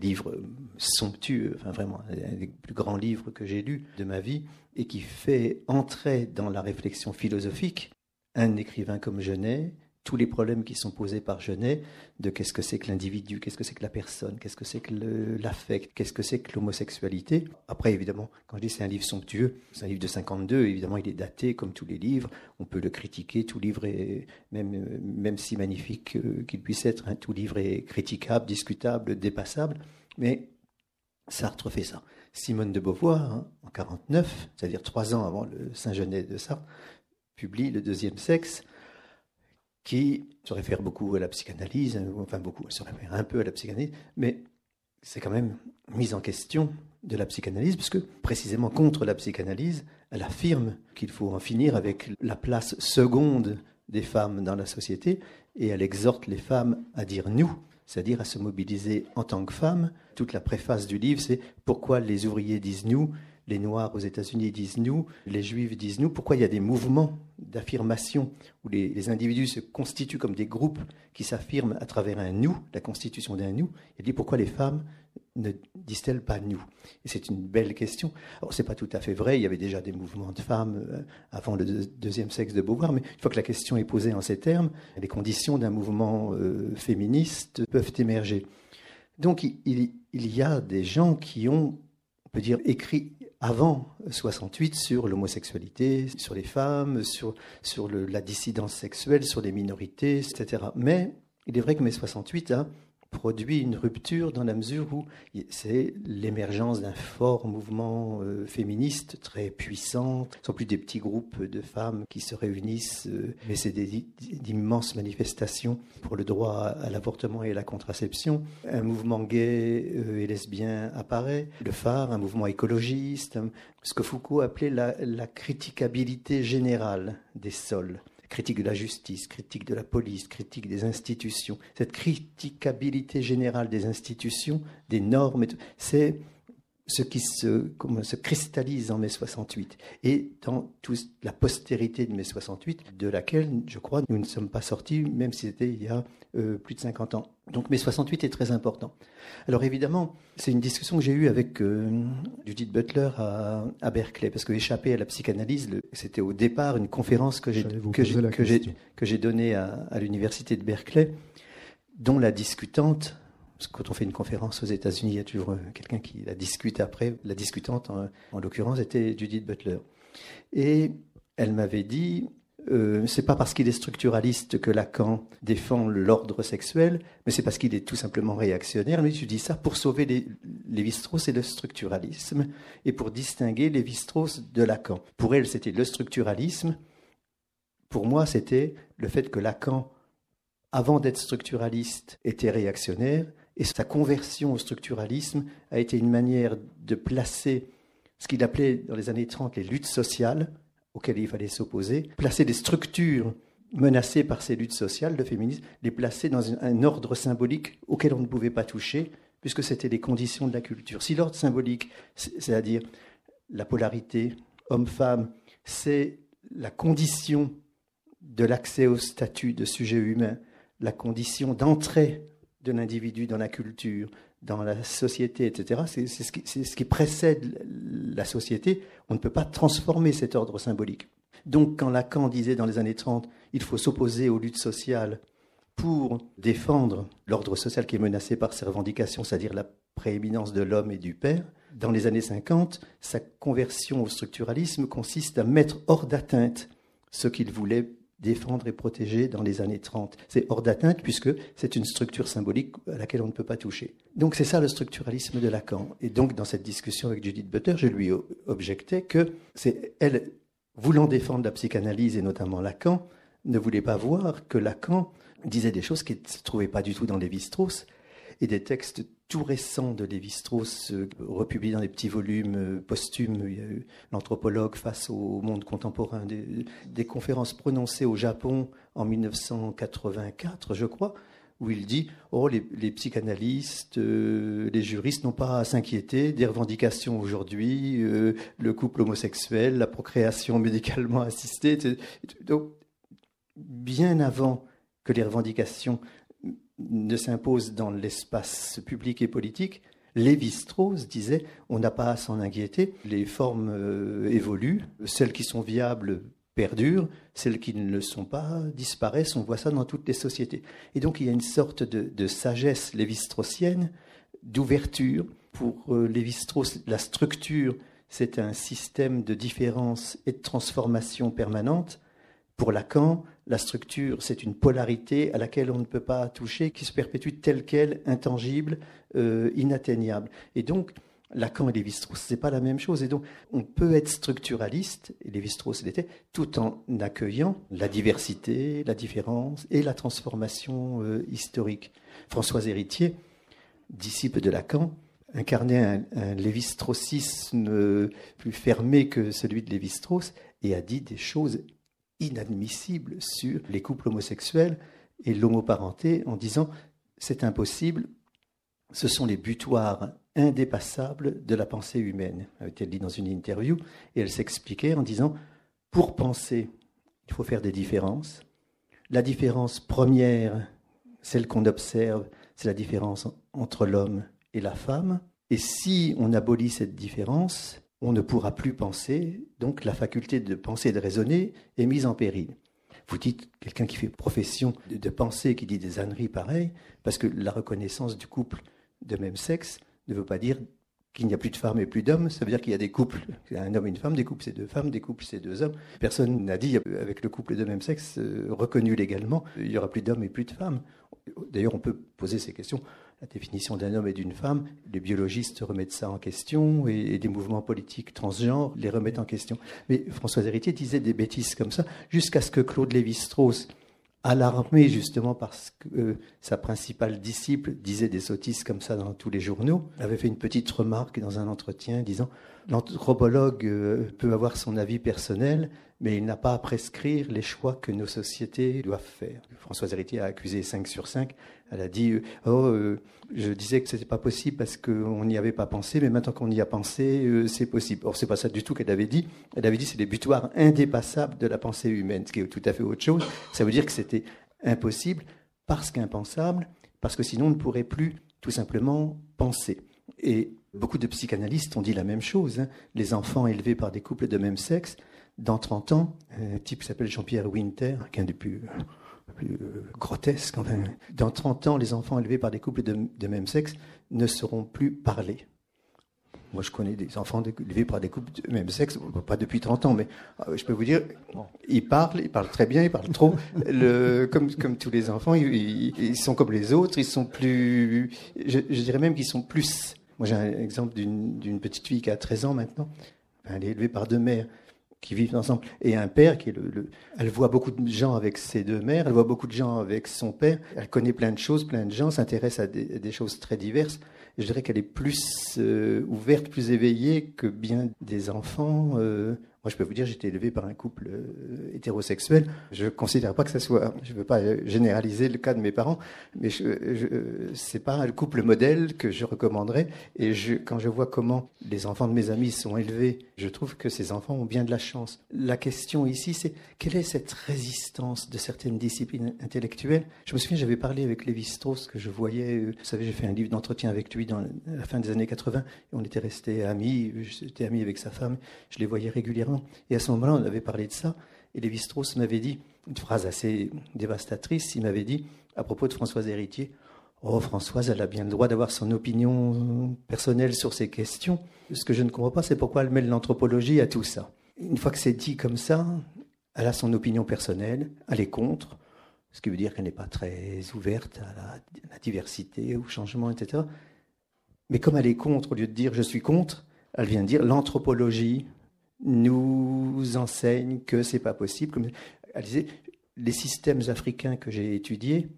livre somptueux, enfin vraiment un des plus grands livres que j'ai lus de ma vie, et qui fait entrer dans la réflexion philosophique un écrivain comme Genet, tous les problèmes qui sont posés par Genet de qu'est-ce que c'est que l'individu, qu'est-ce que c'est que la personne, qu'est-ce que c'est que l'affect, qu'est-ce que c'est que l'homosexualité. Après, évidemment, quand je dis c'est un livre somptueux, c'est un livre de 52, évidemment, il est daté comme tous les livres. On peut le critiquer, tout livre est, même, même si magnifique euh, qu'il puisse être, hein, tout livre est critiquable, discutable, dépassable. Mais Sartre fait ça. Simone de Beauvoir, hein, en 49, c'est-à-dire trois ans avant le Saint-Genet de Sartre, publie Le deuxième sexe qui se réfère beaucoup à la psychanalyse, enfin beaucoup, se réfère un peu à la psychanalyse, mais c'est quand même mise en question de la psychanalyse, puisque précisément contre la psychanalyse, elle affirme qu'il faut en finir avec la place seconde des femmes dans la société, et elle exhorte les femmes à dire nous, c'est-à-dire à se mobiliser en tant que femmes. Toute la préface du livre, c'est pourquoi les ouvriers disent nous, les Noirs aux États-Unis disent nous, les Juifs disent nous. Pourquoi il y a des mouvements d'affirmation où les, individus se constituent comme des groupes qui s'affirment à travers un nous, la constitution d'un nous? Il dit pourquoi les femmes ne disent-elles pas nous? C'est une belle question. Alors, c'est pas tout à fait vrai. Il y avait déjà des mouvements de femmes euh, avant le deuxième sexe de Beauvoir, mais une fois que la question est posée en ces termes, les conditions d'un mouvement euh, féministe peuvent émerger. Donc, il, y a des gens qui ont, on peut dire, écrit avant 68 sur l'homosexualité, sur les femmes, sur, sur la dissidence sexuelle, sur les minorités, etc. Mais il est vrai que mai 68 a produit une rupture dans la mesure où c'est l'émergence d'un fort mouvement euh, féministe très puissant. Ce ne sont plus des petits groupes de femmes qui se réunissent, euh, mais c'est d'immenses manifestations pour le droit à l'avortement et à la contraception. Un mouvement gay euh, et lesbien apparaît, le phare, un mouvement écologiste, ce que Foucault appelait la critiquabilité générale des sols critique de la justice, critique de la police, critique des institutions. Cette critiquabilité générale des institutions, des normes, c'est ce qui se, se cristallise en mai 68 et dans toute la postérité de mai 68, de laquelle, je crois, nous ne sommes pas sortis, même si c'était il y a euh, plus de 50 ans. Donc mai 68 est très important. Alors évidemment, c'est une discussion que j'ai eue avec euh, Judith Butler à, à, Berkeley, parce que échapper à la psychanalyse, c'était au départ une conférence que j'ai que j'ai donnée à, à l'université de Berkeley, dont la discutante parce que quand on fait une conférence aux États-Unis, il y a toujours euh, quelqu'un qui la discute après. La discutante, en, l'occurrence, était Judith Butler. Et elle m'avait dit euh, c'est pas parce qu'il est structuraliste que Lacan défend l'ordre sexuel, mais c'est parce qu'il est tout simplement réactionnaire. Mais je dis ça pour sauver les, Lévi-Strauss et le structuralisme, et pour distinguer Lévi-Strauss de Lacan. Pour elle, c'était le structuralisme. Pour moi, c'était le fait que Lacan, avant d'être structuraliste, était réactionnaire, et sa conversion au structuralisme a été une manière de placer ce qu'il appelait dans les années 30 les luttes sociales auxquelles il fallait s'opposer, placer des structures menacées par ces luttes sociales, le féminisme, les placer dans un ordre symbolique auquel on ne pouvait pas toucher, puisque c'était les conditions de la culture. Si l'ordre symbolique, c'est-à-dire la polarité homme-femme, c'est la condition de l'accès au statut de sujet humain, la condition d'entrée de l'individu dans la culture, dans la société, etc. C'est ce, qui précède la société. On ne peut pas transformer cet ordre symbolique. Donc quand Lacan disait dans les années 30, il faut s'opposer aux luttes sociales pour défendre l'ordre social qui est menacé par ses revendications, c'est-à-dire la prééminence de l'homme et du père, dans les années 50, sa conversion au structuralisme consiste à mettre hors d'atteinte ce qu'il voulait défendre et protéger dans les années 30. C'est hors d'atteinte puisque c'est une structure symbolique à laquelle on ne peut pas toucher. Donc c'est ça le structuralisme de Lacan. Et donc dans cette discussion avec Judith Butter, je lui objectais que c'est elle, voulant défendre la psychanalyse et notamment Lacan, ne voulait pas voir que Lacan disait des choses qui ne se trouvaient pas du tout dans Lévi-Strauss et des textes tout récents de Lévi-Strauss euh, republiés dans des petits volumes euh, posthumes. Il y a eu l'anthropologue face au monde contemporain, des, conférences prononcées au Japon en 1984, je crois, où il dit Oh, les, psychanalystes, euh, les juristes n'ont pas à s'inquiéter des revendications aujourd'hui, le couple homosexuel, la procréation médicalement assistée. Donc, bien avant que les revendications ne s'imposent dans l'espace public et politique, Lévi-Strauss disait on n'a pas à s'en inquiéter, les formes euh, évoluent, celles qui sont viables perdurent, celles qui ne le sont pas disparaissent, on voit ça dans toutes les sociétés. Et donc il y a une sorte de, sagesse lévi-straussienne, d'ouverture. Pour euh, Lévi-Strauss, la structure, c'est un système de différence et de transformation permanente. Pour Lacan, la structure, c'est une polarité à laquelle on ne peut pas toucher, qui se perpétue telle qu'elle, intangible, euh, inatteignable. Et donc, Lacan et Lévi-Strauss, c'est pas la même chose. Et donc, on peut être structuraliste, et Lévi-Strauss l'était, tout en accueillant la diversité, la différence et la transformation euh, historique. François Héritier, disciple de Lacan, incarnait un, un lévi-straussisme euh, plus fermé que celui de Lévi-Strauss et a dit des choses inadmissible sur les couples homosexuels et l'homoparenté en disant c'est impossible, ce sont les butoirs indépassables de la pensée humaine, avait-elle dit dans une interview, et elle s'expliquait en disant pour penser, il faut faire des différences. La différence première, celle qu'on observe, c'est la différence entre l'homme et la femme. Et si on abolit cette différence, on ne pourra plus penser, donc la faculté de penser et de raisonner est mise en péril. Vous dites quelqu'un qui fait profession de, penser, qui dit des âneries pareilles, parce que la reconnaissance du couple de même sexe ne veut pas dire qu'il n'y a plus de femmes et plus d'hommes, ça veut dire qu'il y a des couples, un homme et une femme, des couples c'est deux femmes, des couples c'est deux hommes. Personne n'a dit avec le couple de même sexe euh, reconnu légalement, il y aura plus d'hommes et plus de femmes. D'ailleurs, on peut poser ces questions la définition d'un homme et d'une femme. Les biologistes remettent ça en question et, des mouvements politiques transgenres les remettent en question. Mais François Héritier disait des bêtises comme ça jusqu'à ce que Claude Lévi-Strauss, alarmé justement parce que euh, sa principale disciple disait des sottises comme ça dans tous les journaux, avait fait une petite remarque dans un entretien disant l'anthropologue euh, peut avoir son avis personnel, mais il n'a pas à prescrire les choix que nos sociétés doivent faire. François Héritier a accusé 5 sur 5 elle a dit Oh, euh, je disais que ce n'était pas possible parce qu'on n'y avait pas pensé, mais maintenant qu'on y a pensé, euh, c'est possible. Or, c'est pas ça du tout qu'elle avait dit. Elle avait dit c'est les butoirs indépassables de la pensée humaine, ce qui est tout à fait autre chose. Ça veut dire que c'était impossible parce qu'impensable, parce que sinon on ne pourrait plus tout simplement penser. Et beaucoup de psychanalystes ont dit la même chose. Hein. Les enfants élevés par des couples de même sexe, dans 30 ans, un type qui s'appelle Jean-Pierre Winter, qui est un des plus plus euh, grotesque. dans 30 ans, les enfants élevés par des couples de, même sexe ne seront plus parlés. Moi, je connais des enfants élevés par des couples de même sexe, pas depuis 30 ans, mais euh, je peux vous dire, ils parlent, ils parlent très bien, ils parlent trop. Le, comme, comme tous les enfants, ils, sont comme les autres, ils sont plus. Je, dirais même qu'ils sont plus. Moi, j'ai un exemple d'une petite fille qui a 13 ans maintenant. Elle est élevée par deux mères qui vivent ensemble, et un père qui est le, Elle voit beaucoup de gens avec ses deux mères, elle voit beaucoup de gens avec son père, elle connaît plein de choses, plein de gens, s'intéresse à, des, choses très diverses. Je dirais qu'elle est plus euh, ouverte, plus éveillée que bien des enfants. Euh, Je peux vous dire, j'ai été élevé par un couple euh, hétérosexuel. Je ne considère pas que ça soit, je ne veux pas euh, généraliser le cas de mes parents, mais ce n'est pas le couple modèle que je recommanderais. Et je, quand je vois comment les enfants de mes amis sont élevés, je trouve que ces enfants ont bien de la chance. La question ici, c'est quelle est cette résistance de certaines disciplines intellectuelles? Je me souviens, j'avais parlé avec Lévi-Strauss, que je voyais, euh, vous savez, j'ai fait un livre d'entretien avec lui dans la fin des années 80, et on était restés amis, j'étais ami avec sa femme, je les voyais régulièrement et à ce moment-là, on avait parlé de ça. Et Lévi-Strauss m'avait dit, une phrase assez dévastatrice, il m'avait dit, à propos de Françoise Héritier, Oh, Françoise, elle a bien le droit d'avoir son opinion personnelle sur ces questions. Ce que je ne comprends pas, c'est pourquoi elle mêle l'anthropologie à tout ça. Une fois que c'est dit comme ça, elle a son opinion personnelle, elle est contre, ce qui veut dire qu'elle n'est pas très ouverte à la, à la, diversité, au changement, etc. Mais comme elle est contre, au lieu de dire je suis contre, elle vient de dire l'anthropologie nous enseigne que c'est pas possible. Elle disait, les systèmes africains que j'ai étudiés,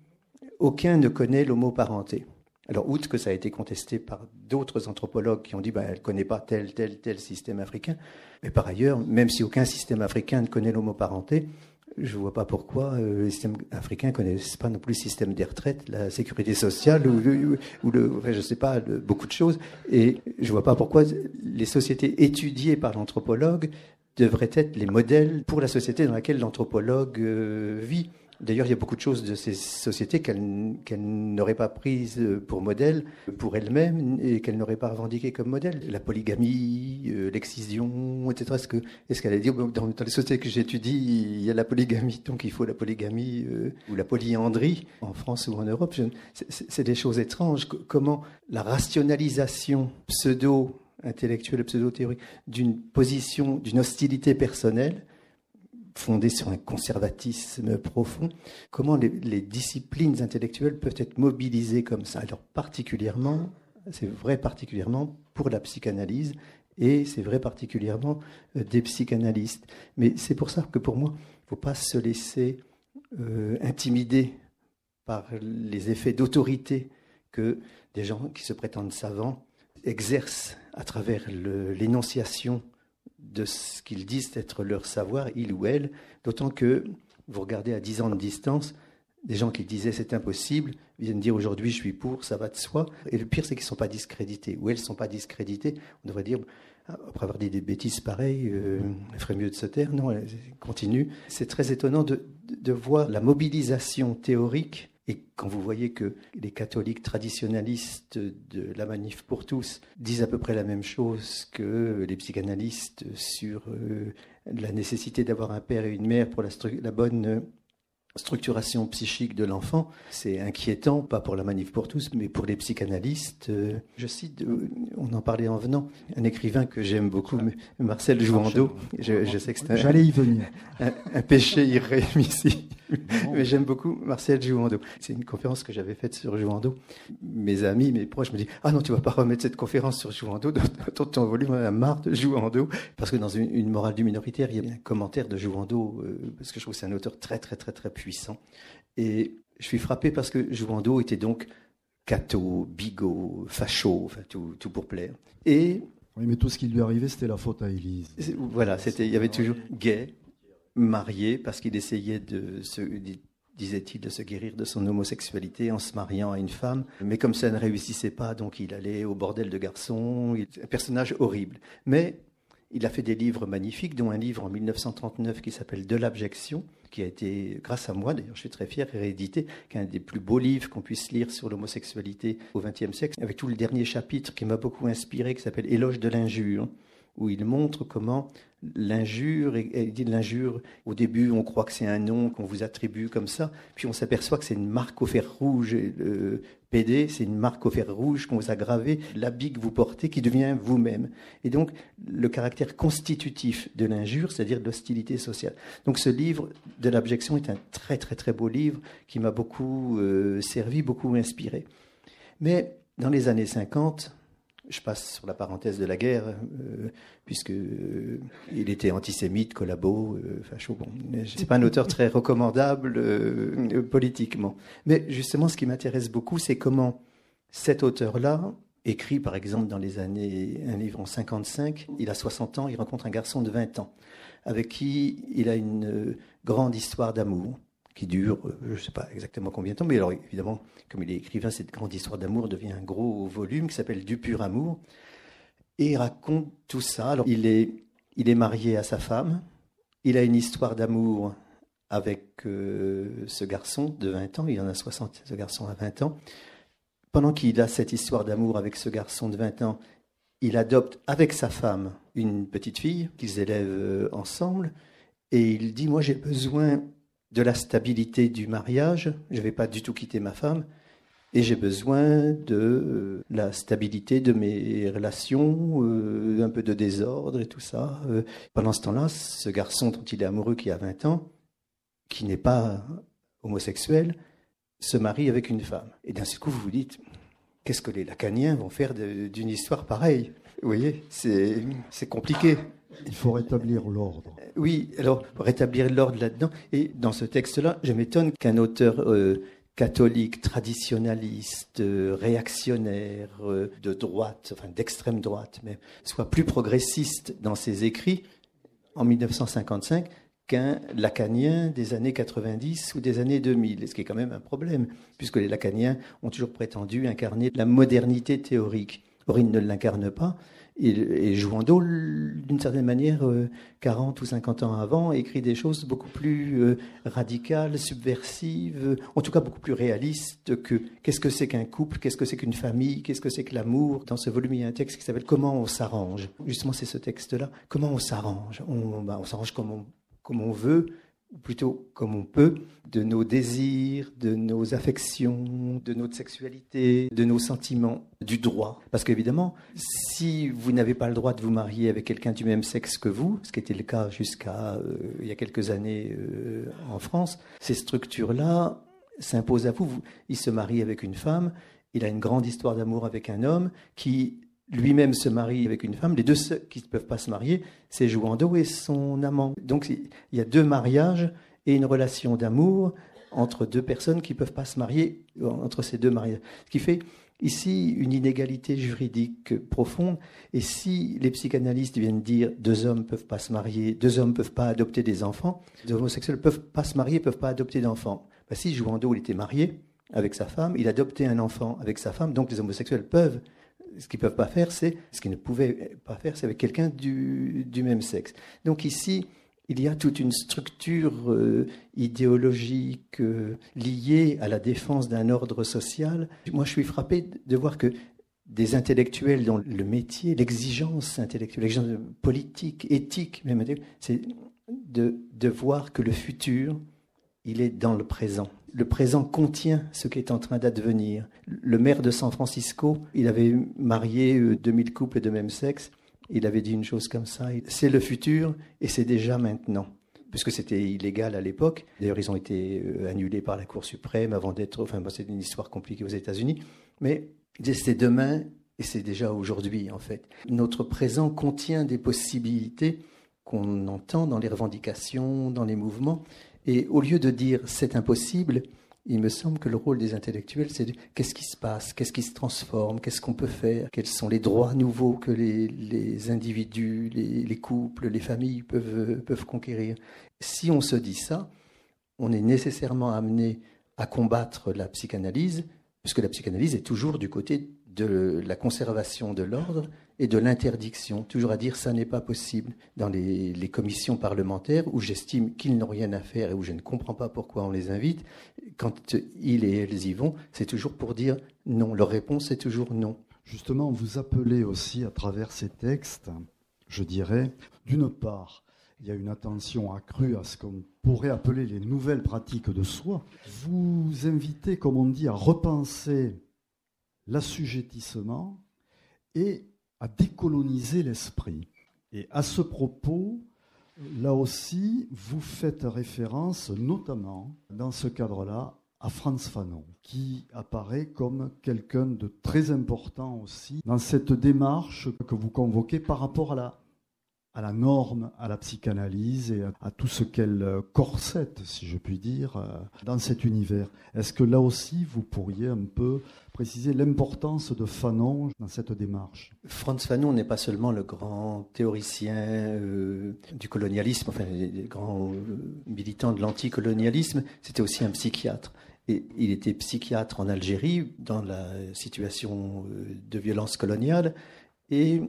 aucun ne connaît l'homoparenté. Alors, outre que ça a été contesté par d'autres anthropologues qui ont dit, bah, elle ne connaît pas tel, tel, tel système africain, mais par ailleurs, même si aucun système africain ne connaît l'homoparenté, je ne vois pas pourquoi euh, les systèmes africains ne connaissent pas non plus le système des retraites, la sécurité sociale, ou, ou le, je sais pas, beaucoup de choses. Et je ne vois pas pourquoi les sociétés étudiées par l'anthropologue devraient être les modèles pour la société dans laquelle l'anthropologue euh, vit. D'ailleurs, il y a beaucoup de choses de ces sociétés qu'elle n'aurait pas prises pour modèle pour elle-même et qu'elle n'aurait pas revendiquées comme modèle. La polygamie, euh, l'excision, etc. Est-ce qu'elle a dit, dans, les sociétés que j'étudie, il y a la polygamie, donc il faut la polygamie euh, ou la polyandrie en France ou en Europe C'est des choses étranges. Comment la rationalisation pseudo intellectuelle, pseudo-théorique d'une position, d'une hostilité personnelle fondée sur un conservatisme profond, comment les, disciplines intellectuelles peuvent être mobilisées comme ça? Alors particulièrement, c'est vrai particulièrement pour la psychanalyse et c'est vrai particulièrement euh, des psychanalystes. Mais c'est pour ça que pour moi, il ne faut pas se laisser euh, intimider par les effets d'autorité que des gens qui se prétendent savants exercent à travers l'énonciation de ce qu'ils disent être leur savoir, il ou elle, d'autant que vous regardez à 10 ans de distance, des gens qui disaient c'est impossible viennent dire aujourd'hui je suis pour, ça va de soi. Et le pire, c'est qu'ils ne sont pas discrédités. Ou elles ne sont pas discréditées. On devrait dire, après avoir dit des bêtises pareilles, euh, il ferait mieux de se taire. Non, elles continuent. C'est très étonnant de voir la mobilisation théorique et quand vous voyez que les catholiques traditionnalistes de la Manif pour tous disent à peu près la même chose que les psychanalystes sur euh, la nécessité d'avoir un père et une mère pour la, la bonne structuration psychique de l'enfant, c'est inquiétant, pas pour la manif pour tous, mais pour les psychanalystes. Je cite, euh, on en parlait en venant, un écrivain que j'aime beaucoup, Marcel Jouandeau. Je, je sais que c'est J'allais y venir. Un, péché irrémissible. mais j'aime beaucoup Marcel Jouandeau. C'est une conférence que j'avais faite sur Jouandeau. Mes amis, mes proches me disent Ah non, tu vas pas remettre cette conférence sur Jouandeau dans ton volume, on a marre de Jouandeau. Parce que dans une, morale du minoritaire, il y a un commentaire de Jouandeau, euh, parce que je trouve que c'est un auteur très, très, très, très puissant. Et je suis frappé parce que Jouandeau était donc catho, bigot, facho, enfin tout, tout pour plaire. Et oui, mais tout ce qui lui arrivait, c'était la faute à Élise. Voilà, c'était, il y avait toujours gay, marié, parce qu'il essayait de se, disait-il, de se guérir de son homosexualité en se mariant à une femme. Mais comme ça ne réussissait pas, donc il allait au bordel de garçons. Un personnage horrible. Mais il a fait des livres magnifiques, dont un livre en 1939 qui s'appelle De l'abjection, qui a été, grâce à moi, d'ailleurs je suis très fier, réédité, qui est un des plus beaux livres qu'on puisse lire sur l'homosexualité au XXe siècle, avec tout le dernier chapitre qui m'a beaucoup inspiré, qui s'appelle Éloge de l'injure, où il montre comment l'injure, il dit l'injure, au début on croit que c'est un nom qu'on vous attribue comme ça, puis on s'aperçoit que c'est une marque au fer rouge, PD, c'est une marque au fer rouge qu'on vous a gravé, l'habit que vous portez qui devient vous-même. Et donc le caractère constitutif de l'injure, c'est-à-dire de l'hostilité sociale. Donc ce livre de l'abjection est un très très très beau livre qui m'a beaucoup euh, servi, beaucoup inspiré. Mais dans les années 50, je passe sur la parenthèse de la guerre, euh, puisque euh, il était antisémite, collabo, euh, facho. Bon, c'est pas un auteur très recommandable politiquement. Mais justement, ce qui m'intéresse beaucoup, c'est comment cet auteur-là écrit par exemple dans les années, un livre en 55, il a 60 ans, il rencontre un garçon de 20 ans, avec qui il a une euh, grande histoire d'amour qui dure, euh, je ne sais pas exactement combien de temps, mais alors évidemment, comme il est écrivain, cette grande histoire d'amour devient un gros volume qui s'appelle Du pur amour, et il raconte tout ça. Alors il est, il est marié à sa femme, il a une histoire d'amour avec euh, ce garçon de 20 ans, il en a 60, ce garçon a 20 ans. Pendant qu'il a cette histoire d'amour avec ce garçon de 20 ans, il adopte avec sa femme une petite fille qu'ils élèvent euh, ensemble. Et il dit, moi j'ai besoin de la stabilité du mariage, je ne vais pas du tout quitter ma femme, et j'ai besoin de euh, la stabilité de mes relations, un peu de désordre et tout ça. pendant ce temps-là, ce garçon dont il est amoureux qui a 20 ans, qui n'est pas homosexuel se marie avec une femme. Et d'un seul coup, vous vous dites, qu'est-ce que les lacaniens vont faire d'une histoire pareille? Vous voyez, c'est compliqué. Il faut rétablir l'ordre. Oui, alors, rétablir l'ordre là-dedans. Et dans ce texte-là, je m'étonne qu'un auteur euh, catholique, traditionnaliste, euh, réactionnaire, euh, de droite, enfin d'extrême droite, soit plus progressiste dans ses écrits en 1955 qu'un lacanien des années 90 ou des années 2000, ce qui est quand même un problème, puisque les lacaniens ont toujours prétendu incarner la modernité théorique. Or, ils ne l'incarnent pas. Et, Jouando, d'une certaine manière, 40 euh, ou 50 ans avant, écrit des choses beaucoup plus euh, radicales, subversives, en tout cas beaucoup plus réalistes que qu'est-ce que c'est qu'un couple, qu'est-ce que c'est qu'une famille, qu'est-ce que c'est que l'amour. Dans ce volume, il y a un texte qui s'appelle Comment on s'arrange. Justement, c'est ce texte-là. Comment on s'arrange? On, bah, on s'arrange comme comme on veut, ou plutôt comme on peut, de nos désirs, de nos affections, de notre sexualité, de nos sentiments, du droit. Parce qu'évidemment, si vous n'avez pas le droit de vous marier avec quelqu'un du même sexe que vous, ce qui était le cas jusqu'à euh, il y a quelques années euh, en France, ces structures-là s'imposent à vous. Il se marie avec une femme, il a une grande histoire d'amour avec un homme qui lui-même se marie avec une femme. Les deux qui ne peuvent pas se marier, c'est Jouando et son amant. Donc il y a deux mariages et une relation d'amour entre deux personnes qui ne peuvent pas se marier entre ces deux mariages. Ce qui fait ici une inégalité juridique profonde. Et si les psychanalystes viennent dire deux hommes ne peuvent pas se marier, deux hommes ne peuvent pas adopter des enfants, les homosexuels ne peuvent pas se marier, ne peuvent pas adopter d'enfants. Ben, si Jouando était marié avec sa femme, il adoptait un enfant avec sa femme, donc les homosexuels peuvent ce qu'ils peuvent pas faire, c'est ce qu'ils ne pouvaient pas faire, c'est avec quelqu'un du, même sexe. Donc ici, il y a toute une structure euh, idéologique euh, liée à la défense d'un ordre social. Moi, je suis frappé de voir que des intellectuels dont le métier, l'exigence intellectuelle, l'exigence politique, éthique, même, c'est de voir que le futur, il est dans le présent le présent contient ce qui est en train d'advenir. Le maire de San Francisco, il avait marié 2000 euh, couples de même sexe. Il avait dit une chose comme ça c'est le futur et c'est déjà maintenant. Puisque c'était illégal à l'époque. D'ailleurs, ils ont été euh, annulés par la Cour suprême avant d'être. Enfin, c'est une histoire compliquée aux États-Unis. Mais c'est demain et c'est déjà aujourd'hui, en fait. Notre présent contient des possibilités qu'on entend dans les revendications, dans les mouvements, et au lieu de dire c'est impossible, il me semble que le rôle des intellectuels, c'est qu'est-ce qui se passe, qu'est-ce qui se transforme, qu'est-ce qu'on peut faire, quels sont les droits nouveaux que les, individus, les, couples, les familles peuvent, peuvent conquérir. Si on se dit ça, on est nécessairement amené à combattre la psychanalyse, puisque la psychanalyse est toujours du côté de la conservation de l'ordre et de l'interdiction, toujours à dire ça n'est pas possible. Dans les, commissions parlementaires où j'estime qu'ils n'ont rien à faire et où je ne comprends pas pourquoi on les invite, quand ils et elles y vont, c'est toujours pour dire non. Leur réponse est toujours non. Justement, vous appelez aussi à travers ces textes, je dirais, d'une part, il y a une attention accrue à ce qu'on pourrait appeler les nouvelles pratiques de soi. Vous invitez, comme on dit, à repenser l'assujettissement et à décoloniser l'esprit. Et à ce propos, là aussi, vous faites référence notamment dans ce cadre-là à Franz Fanon, qui apparaît comme quelqu'un de très important aussi dans cette démarche que vous convoquez par rapport à la, à la norme, à la psychanalyse et à, tout ce qu'elle corsette, si je puis dire, euh, dans cet univers. Est-ce que là aussi, vous pourriez un peu préciser l'importance de Fanon dans cette démarche Franz Fanon n'est pas seulement le grand théoricien euh, du colonialisme, enfin, le grand militant de l'anticolonialisme, c'était aussi un psychiatre. Et il était psychiatre en Algérie dans la situation de violence coloniale. Et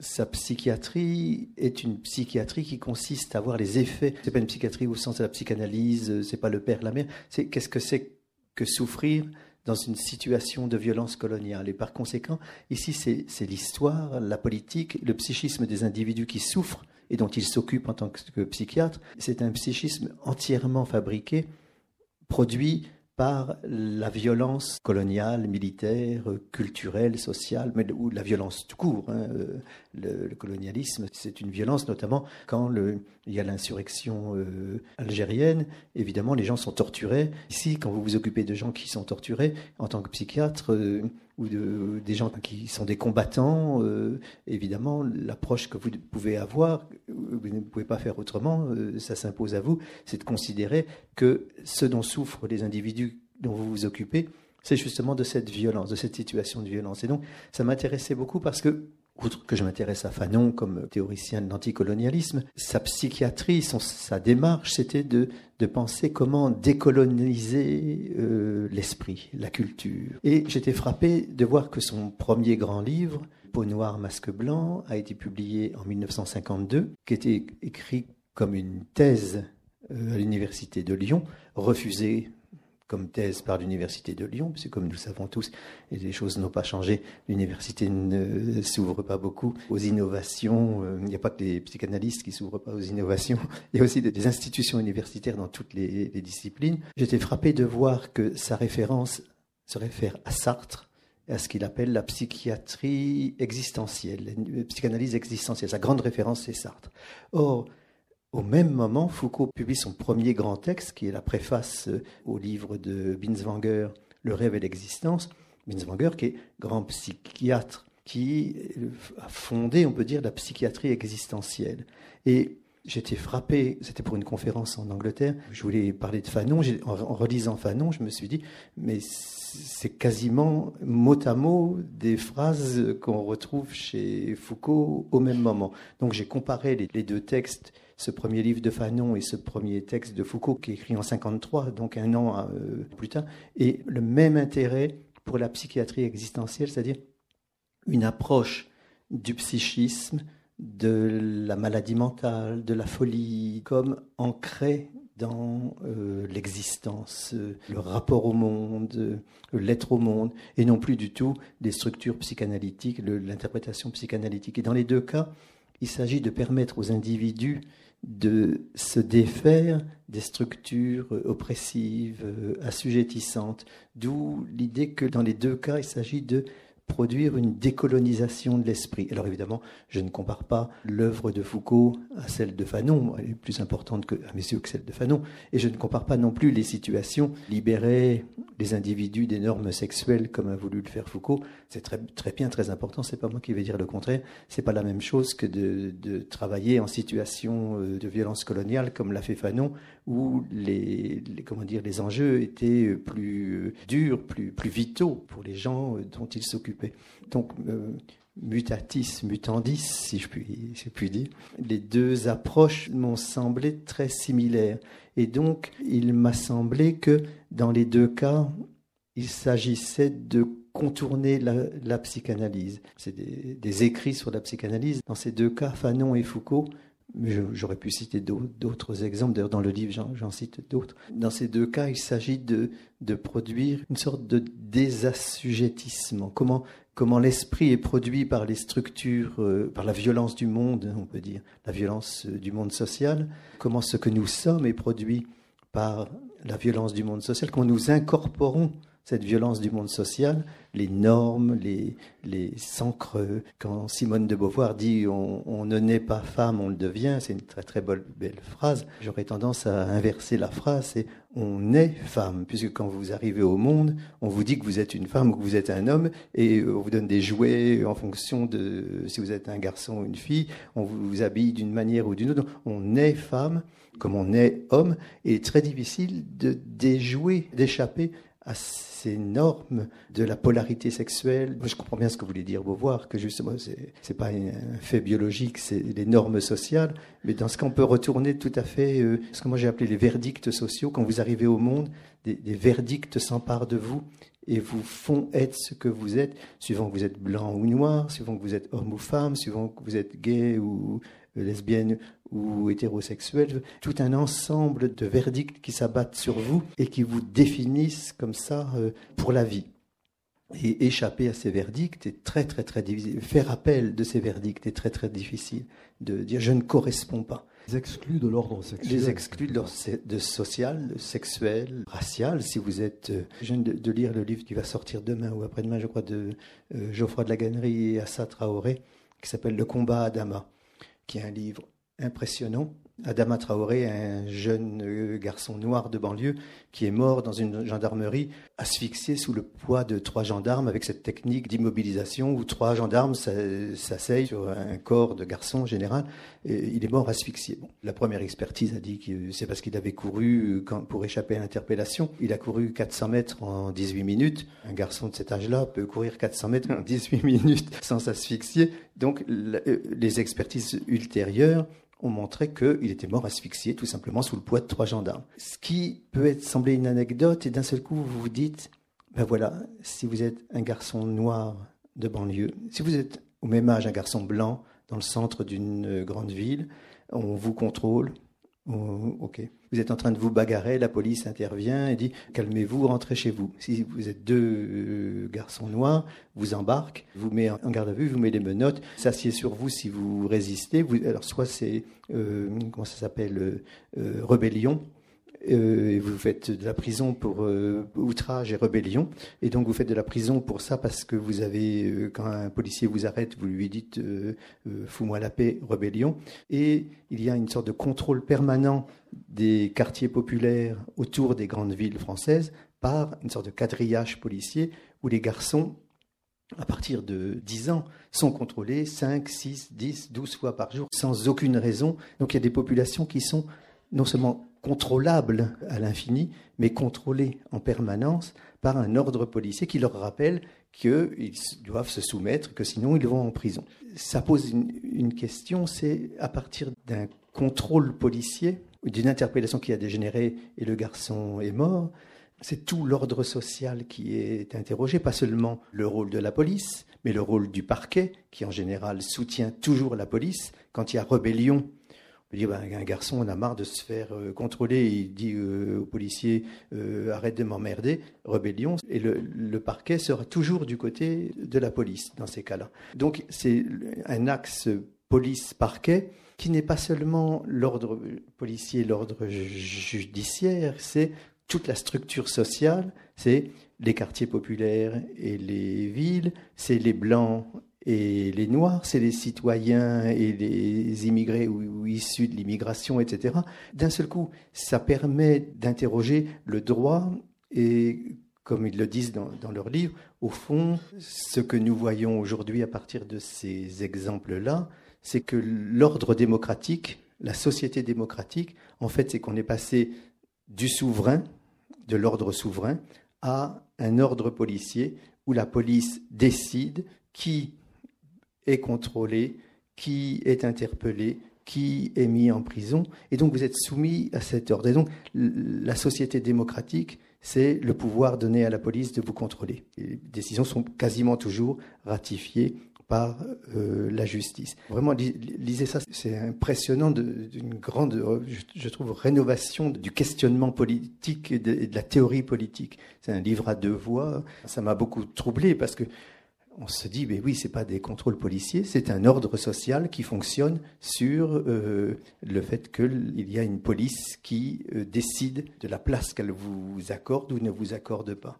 sa psychiatrie est une psychiatrie qui consiste à voir les effets. C'est pas une psychiatrie au sens de la psychanalyse, c'est pas le père, la mère. C'est qu'est-ce que c'est que souffrir dans une situation de violence coloniale. Et par conséquent, ici, c'est l'histoire, la politique, le psychisme des individus qui souffrent et dont il s'occupe en tant que psychiatre. C'est un psychisme entièrement fabriqué, produit par la violence coloniale, militaire, culturelle, sociale, mais, ou la violence tout court. Hein, euh, le, colonialisme, c'est une violence notamment quand il y a l'insurrection euh, algérienne. Évidemment, les gens sont torturés. Ici, quand vous vous occupez de gens qui sont torturés, en tant que psychiatre, euh, ou de, des gens qui sont des combattants, évidemment, l'approche que vous pouvez avoir, vous ne pouvez pas faire autrement, ça s'impose à vous, c'est de considérer que ce dont souffrent les individus dont vous vous occupez, c'est justement de cette violence, de cette situation de violence. Et donc, ça m'intéressait beaucoup parce que outre que je m'intéresse à Fanon comme théoricien de l'anticolonialisme, sa psychiatrie, sa démarche, c'était de, de penser comment décoloniser euh, l'esprit, la culture. Et j'étais frappé de voir que son premier grand livre, Peau noire, masque blanc, a été publié en 1952, qui était écrit comme une thèse euh, à l'université de Lyon, refusée comme thèse par l'Université de Lyon, parce que comme nous le savons tous, et les choses n'ont pas changé, l'université ne s'ouvre pas beaucoup aux innovations, euh, il n'y a pas que les psychanalystes qui s'ouvrent pas aux innovations, il y a aussi des institutions universitaires dans toutes les, disciplines. J'étais frappé de voir que sa référence se réfère à Sartre, à ce qu'il appelle la psychiatrie existentielle, la psychanalyse existentielle. Sa grande référence, c'est Sartre. Or, au même moment, Foucault publie son premier grand texte, qui est la préface euh, au livre de Binswanger, Le rêve et l'existence. Binswanger, qui est grand psychiatre, qui euh, a fondé, on peut dire, la psychiatrie existentielle. Et j'étais frappé, c'était pour une conférence en Angleterre, je voulais parler de Fanon, en relisant Fanon, je me suis dit, mais c'est quasiment mot à mot des phrases qu'on retrouve chez Foucault au même moment. Donc j'ai comparé les deux textes ce premier livre de Fanon et ce premier texte de Foucault qui est écrit en 53, donc un an euh, plus tard, et le même intérêt pour la psychiatrie existentielle, c'est-à-dire une approche du psychisme, de la maladie mentale, de la folie, comme ancrée dans euh, l'existence, euh, le rapport au monde, l'être au monde, et non plus du tout des structures psychanalytiques, l'interprétation psychanalytique. Et dans les deux cas, il s'agit de permettre aux individus de se défaire des structures oppressives, euh, assujettissantes, d'où l'idée que dans les deux cas, il s'agit de produire une décolonisation de l'esprit. Alors évidemment, je ne compare pas l'œuvre de Foucault à celle de Fanon, elle est plus importante que, à mes yeux que celle de Fanon, et je ne compare pas non plus les situations libérer les individus des normes sexuelles comme a voulu le faire Foucault. C'est très, bien, très important, c'est pas moi qui vais dire le contraire, c'est pas la même chose que de, de travailler en situation euh, de violence coloniale comme l'a fait Fanon, où les, comment dire, les enjeux étaient plus euh, durs, plus, plus vitaux pour les gens euh, dont il s'occupait. Donc, euh, mutatis mutandis, si je, puis, si je puis dire, les deux approches m'ont semblé très similaires. Et donc, il m'a semblé que dans les deux cas, il s'agissait de contourner la, psychanalyse. C'est des, écrits sur la psychanalyse. Dans ces deux cas, Fanon et Foucault J'aurais pu citer d'autres exemples, d'ailleurs dans le livre j'en cite d'autres. Dans ces deux cas, il s'agit de, produire une sorte de désassujettissement. Comment, comment l'esprit est produit par les structures, euh, par la violence du monde, on peut dire, la violence euh, du monde social, comment ce que nous sommes est produit par la violence du monde social, comment nous incorporons cette violence du monde social, les normes, les, les creux. Quand Simone de Beauvoir dit on, ne naît pas femme, on le devient, c'est une très très belle, belle phrase. J'aurais tendance à inverser la phrase, c'est on est femme, puisque quand vous arrivez au monde, on vous dit que vous êtes une femme ou que vous êtes un homme, et on vous donne des jouets en fonction de si vous êtes un garçon ou une fille, on vous habille d'une manière ou d'une autre. On est femme comme on est homme, et il est très difficile de déjouer, d'échapper à ces normes de la polarité sexuelle. je comprends bien ce que voulait dire Beauvoir, que justement, ce n'est pas un fait biologique, c'est les normes sociales. Mais dans ce qu'on peut retourner tout à fait, euh, ce que moi j'ai appelé les verdicts sociaux, quand vous arrivez au monde, des, des verdicts s'emparent de vous et vous font être ce que vous êtes, suivant que vous êtes blanc ou noir, suivant que vous êtes homme ou femme, suivant que vous êtes gay ou lesbienne ou hétérosexuel, tout un ensemble de verdicts qui s'abattent sur vous et qui vous définissent comme ça euh, pour la vie. Et échapper à ces verdicts est très très très difficile. Faire appel de ces verdicts est très très difficile. De dire je ne corresponds pas. Les exclus de l'ordre sexuel. Les exclus de l'ordre social, sexuel, racial. Si vous êtes. Euh, je viens de, lire le livre qui va sortir demain ou après-demain, je crois, de euh, Geoffroy de la Gannerie et Assa Traoré, qui s'appelle Le combat à Dama, qui est un livre impressionnant. Adama Traoré, un jeune euh, garçon noir de banlieue qui est mort dans une gendarmerie, asphyxié sous le poids de trois gendarmes avec cette technique d'immobilisation où trois gendarmes s'asseyent sur un corps de garçon général. Et il est mort asphyxié. la première expertise a dit que c'est parce qu'il avait couru euh, pour échapper à l'interpellation. Il a couru 400 mètres en 18 minutes. Un garçon de cet âge-là peut courir 400 mètres en 18 minutes sans s'asphyxier. Donc euh, les expertises ultérieures ont montré qu'il était mort asphyxié, tout simplement sous le poids de trois gendarmes. Ce qui peut être sembler une anecdote, et d'un seul coup, vous vous dites, ben voilà, si vous êtes un garçon noir de banlieue, si vous êtes au même âge un garçon blanc dans le centre d'une grande ville, on vous contrôle, ok. Vous êtes en train de vous bagarrer, la police intervient et dit calmez-vous, rentrez chez vous. Si vous êtes deux euh, garçons noirs, vous embarque, vous met en garde à vue, vous met des menottes, s'assied sur vous si vous résistez. Alors soit c'est euh, comment ça s'appelle euh, rébellion, euh, vous faites de la prison pour euh, outrage et rébellion. Et donc vous faites de la prison pour ça parce que vous avez, euh, quand un policier vous arrête, vous lui dites fous-moi la paix, rébellion. Et il y a une sorte de contrôle permanent des quartiers populaires autour des grandes villes françaises par une sorte de quadrillage policier où les garçons à partir de 10 ans, sont contrôlés 5, 6, 10, 12 fois par jour, sans aucune raison. Donc il y a des populations qui sont non seulement contrôlables à l'infini, mais contrôlés en permanence par un ordre policier qui leur rappelle qu'ils doivent se soumettre, que sinon ils vont en prison. Ça pose une, question, c'est à partir d'un contrôle policier, d'une interpellation qui a dégénéré et le garçon est mort, c'est tout l'ordre social qui est interrogé, pas seulement le rôle de la police, mais le rôle du parquet, qui en général soutient toujours la police. Quand il y a rébellion, dit ben, un garçon, on a marre de se faire euh, contrôler. Il dit euh, au policier euh, arrête de m'emmerder, rébellion. Et le, parquet sera toujours du côté de la police dans ces cas-là. Donc c'est un axe police-parquet qui n'est pas seulement l'ordre policier, l'ordre judiciaire, c'est toute la structure sociale, c'est les quartiers populaires et les villes, c'est les blancs et les Noirs, c'est les citoyens et les immigrés ou, issus de l'immigration, etc. D'un seul coup, ça permet d'interroger le droit et, comme ils le disent dans, dans leur livre, au fond, ce que nous voyons aujourd'hui à partir de ces exemples-là, c'est que l'ordre démocratique, la société démocratique, en fait, c'est qu'on est passé du souverain, de l'ordre souverain, à un ordre policier où la police décide qui est contrôlé, qui est interpellé, qui est mis en prison. Et donc vous êtes soumis à cet ordre. Et donc la société démocratique, c'est le pouvoir donné à la police de vous contrôler. Les décisions sont quasiment toujours ratifiées par euh, la justice. Vraiment, lisez ça, c'est impressionnant d'une grande, je, trouve, rénovation du questionnement politique et de, et de la théorie politique. C'est un livre à deux voix. Ça m'a beaucoup troublé parce que on se dit, mais oui, ce n'est pas des contrôles policiers, c'est un ordre social qui fonctionne sur euh, le fait qu'il y a une police qui euh, décide de la place qu'elle vous accorde ou ne vous accorde pas.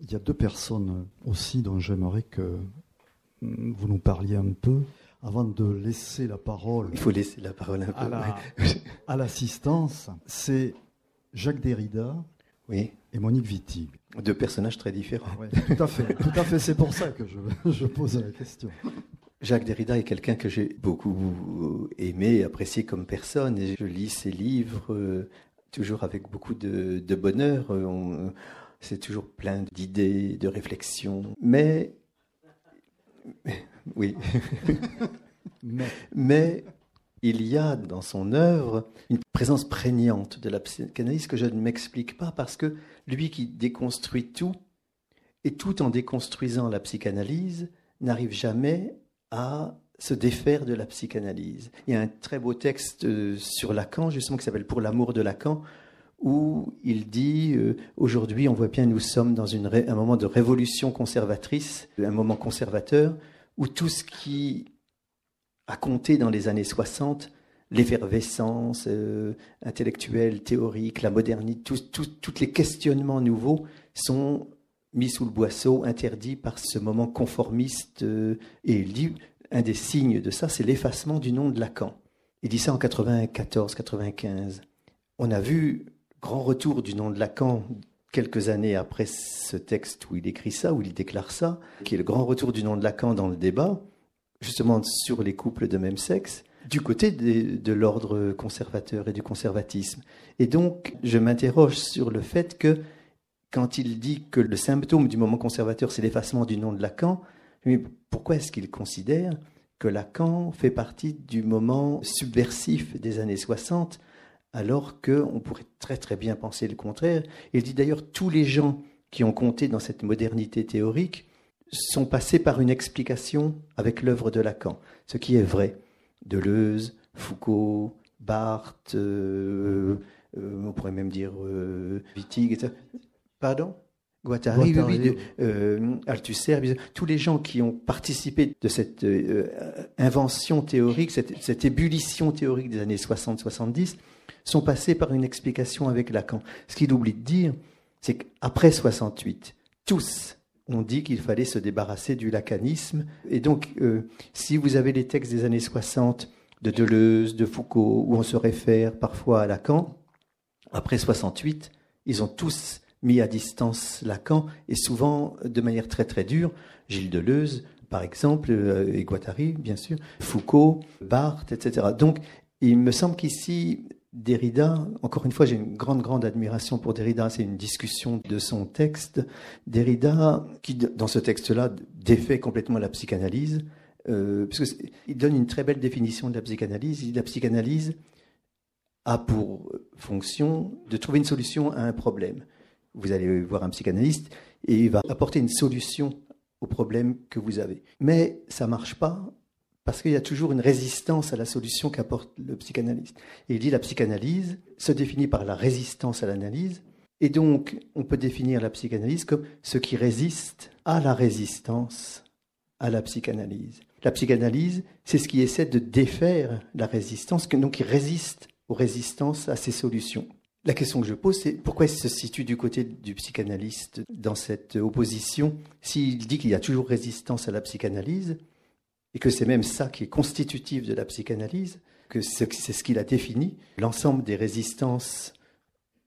Il y a deux personnes aussi dont j'aimerais que vous nous parliez un peu. Avant de laisser la parole. Il faut laisser la parole un peu. À l'assistance, c'est Jacques Derrida oui. et Monique Wittig. Deux personnages très différents. tout à fait, tout à fait. C'est pour ça que je, je pose la question. Jacques Derrida est quelqu'un que j'ai beaucoup aimé et apprécié comme personne. Et je lis ses livres euh, toujours avec beaucoup de, bonheur. Euh, c'est toujours plein d'idées, de réflexions. Mais, oui. Mais. Mais il y a dans son œuvre une présence prégnante de la psychanalyse que je ne m'explique pas parce que lui qui déconstruit tout, et tout en déconstruisant la psychanalyse, n'arrive jamais à se défaire de la psychanalyse. Il y a un très beau texte euh, sur Lacan, justement, qui s'appelle Pour l'amour de Lacan, où il dit euh, aujourd'hui, on voit bien, nous sommes dans un moment de révolution conservatrice, un moment conservateur, où tout ce qui a compté dans les années 60, l'effervescence euh, intellectuelle, théorique, la modernité, tous les questionnements nouveaux sont mis sous le boisseau, interdit par ce moment conformiste. Euh, et il dit, un des signes de ça, c'est l'effacement du nom de Lacan. Il dit ça en 94-95. On a vu grand retour du nom de Lacan quelques années après ce texte où il écrit ça, où il déclare ça, qui est le grand retour du nom de Lacan dans le débat, justement sur les couples de même sexe, du côté de, l'ordre conservateur et du conservatisme. Et donc, je m'interroge sur le fait que quand il dit que le symptôme du moment conservateur, c'est l'effacement du nom de Lacan, mais pourquoi est-ce qu'il considère que Lacan fait partie du moment subversif des années 60, alors qu'on pourrait très très bien penser le contraire. Il dit d'ailleurs tous les gens qui ont compté dans cette modernité théorique sont passés par une explication avec l'œuvre de Lacan, ce qui est vrai. Deleuze, Foucault, Barthes, euh, euh, on pourrait même dire euh, Wittig, etc. Pardon? Guattari, euh, Althusser, tous les gens qui ont participé de cette invention théorique, cette, ébullition théorique des années 60-70, sont passés par une explication avec Lacan. Ce qu'il oublie de dire, c'est qu'après 68, tous ont dit qu'il fallait se débarrasser du lacanisme. Et donc, euh, si vous avez les textes des années 60 de Deleuze, de Foucault, où on se réfère parfois à Lacan, après 68, ils ont tous mis à distance Lacan, et souvent de manière très très dure. Gilles Deleuze, par exemple, euh, et Guattari, bien sûr, Foucault, Barthes, etc. Donc, il me semble qu'ici, Derrida, encore une fois, j'ai une grande, grande admiration pour Derrida, c'est une discussion de son texte. Derrida, qui, dans ce texte-là, défait complètement la psychanalyse, euh, il donne une très belle définition de la psychanalyse. La psychanalyse a pour fonction de trouver une solution à un problème vous allez voir un psychanalyste et il va apporter une solution au problème que vous avez. Mais ça marche pas parce qu'il y a toujours une résistance à la solution qu'apporte le psychanalyste. Et il dit la psychanalyse se définit par la résistance à l'analyse. Et donc, on peut définir la psychanalyse comme ce qui résiste à la résistance à la psychanalyse. La psychanalyse, c'est ce qui essaie de défaire la résistance, donc qui résiste aux résistances à ces solutions. La question que je pose, c'est pourquoi il se situe du côté du psychanalyste dans cette opposition? S'il dit qu'il y a toujours résistance à la psychanalyse, et que c'est même ça qui est constitutif de la psychanalyse, que c'est ce qu'il a défini, l'ensemble des résistances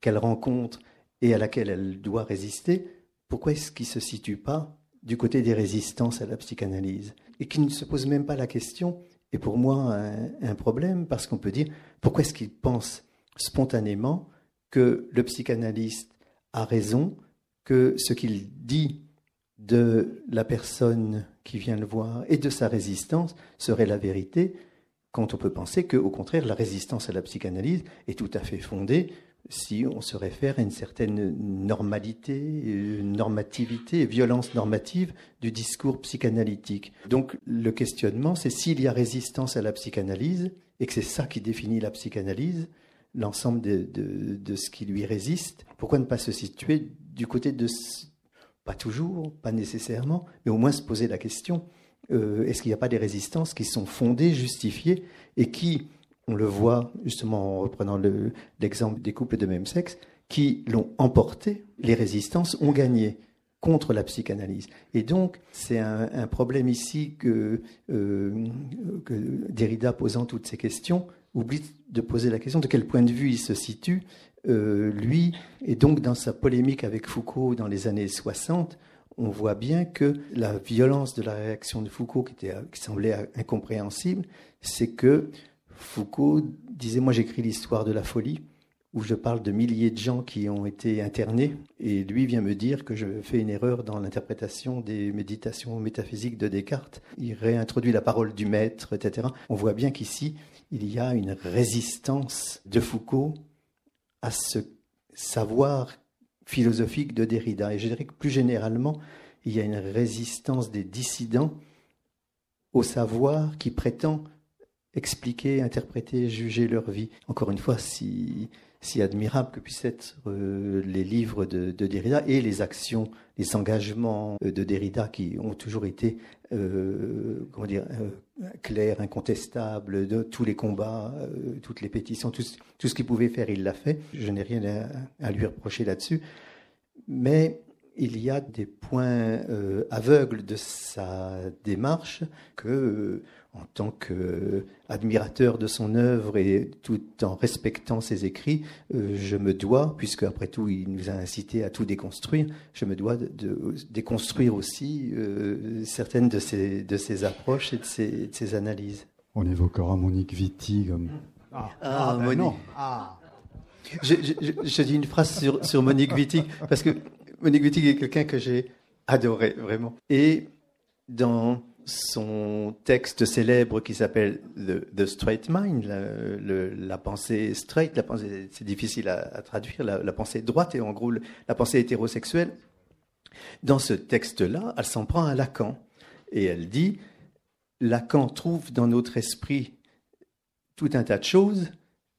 qu'elle rencontre et à laquelle elle doit résister, pourquoi est-ce qu'il ne se situe pas du côté des résistances à la psychanalyse? Et qu'il ne se pose même pas la question, est pour moi un, un problème, parce qu'on peut dire, pourquoi est-ce qu'il pense spontanément que le psychanalyste a raison, que ce qu'il dit de la personne qui vient le voir et de sa résistance serait la vérité, quand on peut penser qu'au contraire, la résistance à la psychanalyse est tout à fait fondée si on se réfère à une certaine normalité, normativité, violence normative du discours psychanalytique. Donc le questionnement, c'est s'il y a résistance à la psychanalyse, et que c'est ça qui définit la psychanalyse, l'ensemble de, ce qui lui résiste, pourquoi ne pas se situer du côté de... Pas toujours, pas nécessairement, mais au moins se poser la question, euh, est-ce qu'il n'y a pas des résistances qui sont fondées, justifiées, et qui, on le voit justement en reprenant l'exemple des couples de même sexe, qui l'ont emporté, les résistances ont gagné contre la psychanalyse. Et donc, c'est un, problème ici euh, que, Derrida, posant toutes ces questions, oublie de poser la question de quel point de vue il se situe, euh, lui, et donc dans sa polémique avec Foucault dans les années 60, on voit bien que la violence de la réaction de Foucault, qui, était, qui semblait incompréhensible, c'est que Foucault disait, moi j'écris l'histoire de la folie, où je parle de milliers de gens qui ont été internés, et lui vient me dire que je fais une erreur dans l'interprétation des méditations métaphysiques de Descartes. Il réintroduit la parole du maître, etc. On voit bien qu'ici, il y a une résistance de Foucault à ce savoir philosophique de Derrida. Et je dirais que plus généralement, il y a une résistance des dissidents au savoir qui prétend expliquer, interpréter, juger leur vie. Encore une fois, si si admirable que puissent être euh, les livres de, Derrida et les actions, les engagements euh, de Derrida qui ont toujours été euh, comment dire, clairs, incontestables, tous les combats, toutes les pétitions, tout, ce qu'il pouvait faire, il l'a fait. Je n'ai rien à, lui reprocher là-dessus. Mais il y a des points aveugles de sa démarche que en tant qu'admirateur de son œuvre et tout en respectant ses écrits, euh, je me dois, puisque après tout il nous a incité à tout déconstruire, je me dois de, déconstruire aussi euh, certaines de ses, de ses approches et de ses, analyses. On évoquera Monique Wittig. Ah, ah, ah ben Monique. Ah. Je, dis une phrase sur, sur Monique Wittig, parce que Monique Wittig est quelqu'un que j'ai adoré, vraiment. Et dans son texte célèbre qui s'appelle The, Straight Mind, la, pensée straight, la pensée, c'est difficile à, traduire, la, pensée droite et en gros la pensée hétérosexuelle. Dans ce texte-là, elle s'en prend à Lacan et elle dit Lacan trouve dans notre esprit tout un tas de choses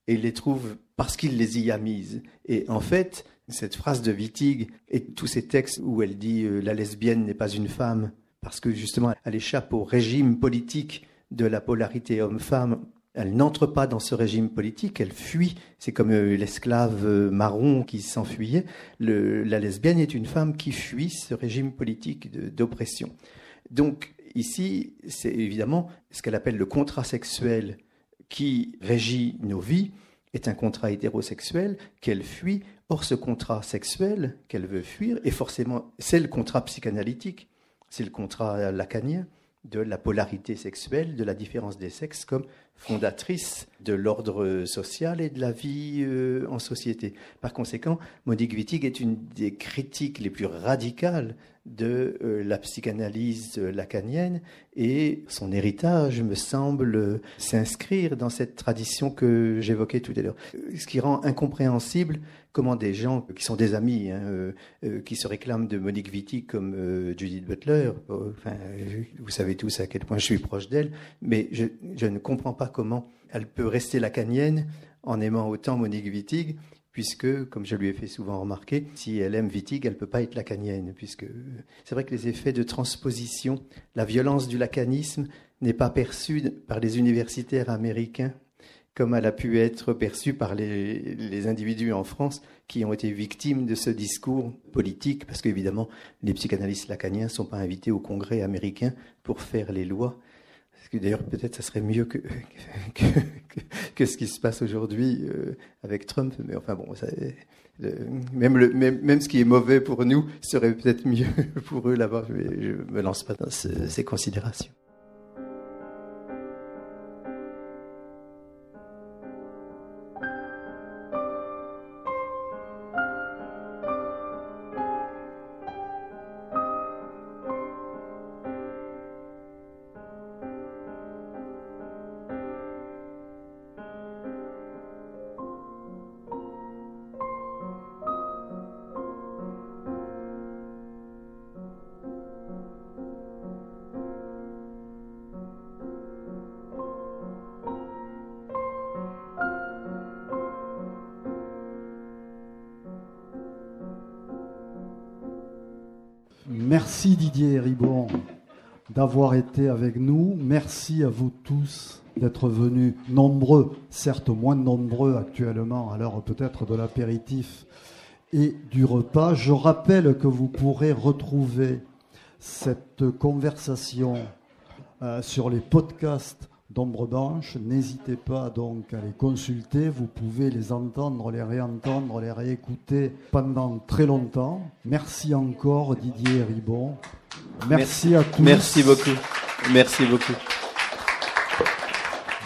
et il les trouve parce qu'il les y a mises. Et en fait, cette phrase de Wittig et tous ces textes où elle dit euh, la lesbienne n'est pas une femme, parce que justement, elle échappe au régime politique de la polarité homme-femme. Elle n'entre pas dans ce régime politique, elle fuit. C'est comme euh, l'esclave euh, marron qui s'enfuyait. La lesbienne est une femme qui fuit ce régime politique d'oppression. Donc ici, c'est évidemment ce qu'elle appelle le contrat sexuel qui régit nos vies est un contrat hétérosexuel qu'elle fuit. Or, ce contrat sexuel qu'elle veut fuir est forcément, c'est le contrat psychanalytique. C'est le contrat lacanien de la polarité sexuelle, de la différence des sexes comme fondatrice de l'ordre social et de la vie euh, en société. Par conséquent, Monique Wittig est une des critiques les plus radicales de euh, la psychanalyse lacanienne et son héritage me semble s'inscrire dans cette tradition que j'évoquais tout à l'heure. Ce qui rend incompréhensible comment des gens qui sont des amis, hein, euh, euh, qui se réclament de Monique Wittig comme Judith Butler, vous savez tous à quel point je suis proche d'elle, mais je, je ne comprends pas comment elle peut rester lacanienne en aimant autant Monique Wittig puisque, comme je lui ai fait souvent remarquer, si elle aime Wittig, elle ne peut pas être lacanienne, puisque c'est vrai que les effets de transposition, la violence du lacanisme n'est pas perçue par les universitaires américains comme elle a pu être perçue par les, les, individus en France qui ont été victimes de ce discours politique, parce qu'évidemment, les psychanalystes lacaniens ne sont pas invités au Congrès américain pour faire les lois d'ailleurs, peut-être ça serait mieux que, que, ce qui se passe aujourd'hui euh, avec Trump. Mais enfin bon, même, le, même, même, ce qui est mauvais pour nous serait peut-être mieux pour eux là-bas. Je ne me lance pas dans ces considérations. Été avec nous. Merci à vous tous d'être venus nombreux, certes moins nombreux actuellement, à l'heure peut-être de l'apéritif et du repas. Je rappelle que vous pourrez retrouver cette conversation euh, sur les podcasts d'Ombre Blanche. N'hésitez pas donc à les consulter. Vous pouvez les entendre, les réentendre, les réécouter pendant très longtemps. Merci encore Didier Ribon. Merci, à tous. Merci beaucoup. Merci beaucoup.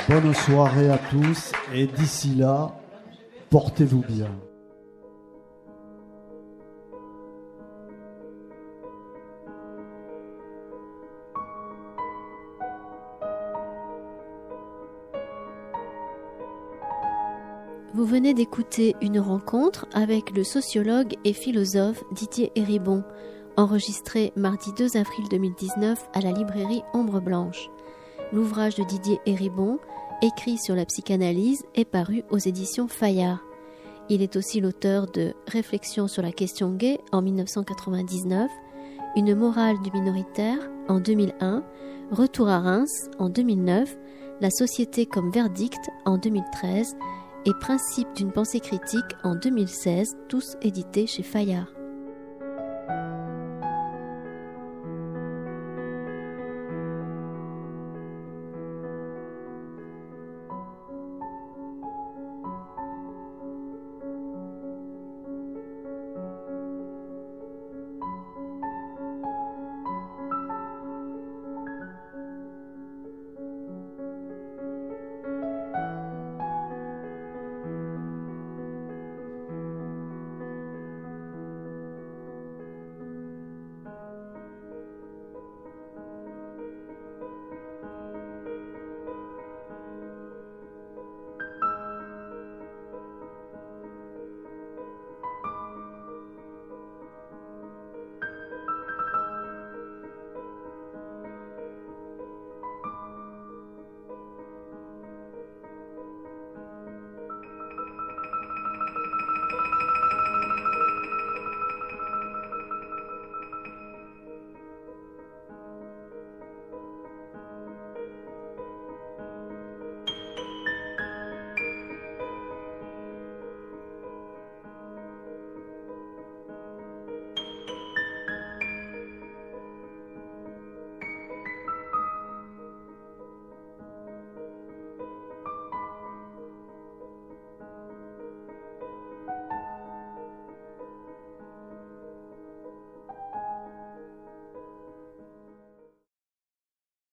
Bonne soirée à tous et d'ici là, portez-vous bien. Vous venez d'écouter une rencontre avec le sociologue et philosophe Didier Héribon, enregistré mardi 2 avril 2019 à la librairie Ombre Blanche. L'ouvrage de Didier Héribon, écrit sur la psychanalyse, est paru aux éditions Fayard. Il est aussi l'auteur de Réflexions sur la question gay en 1999, Une morale du minoritaire en 2001, Retour à Reims en 2009, La société comme verdict en 2013 et Principe d'une pensée critique en 2016, tous édités chez Fayard.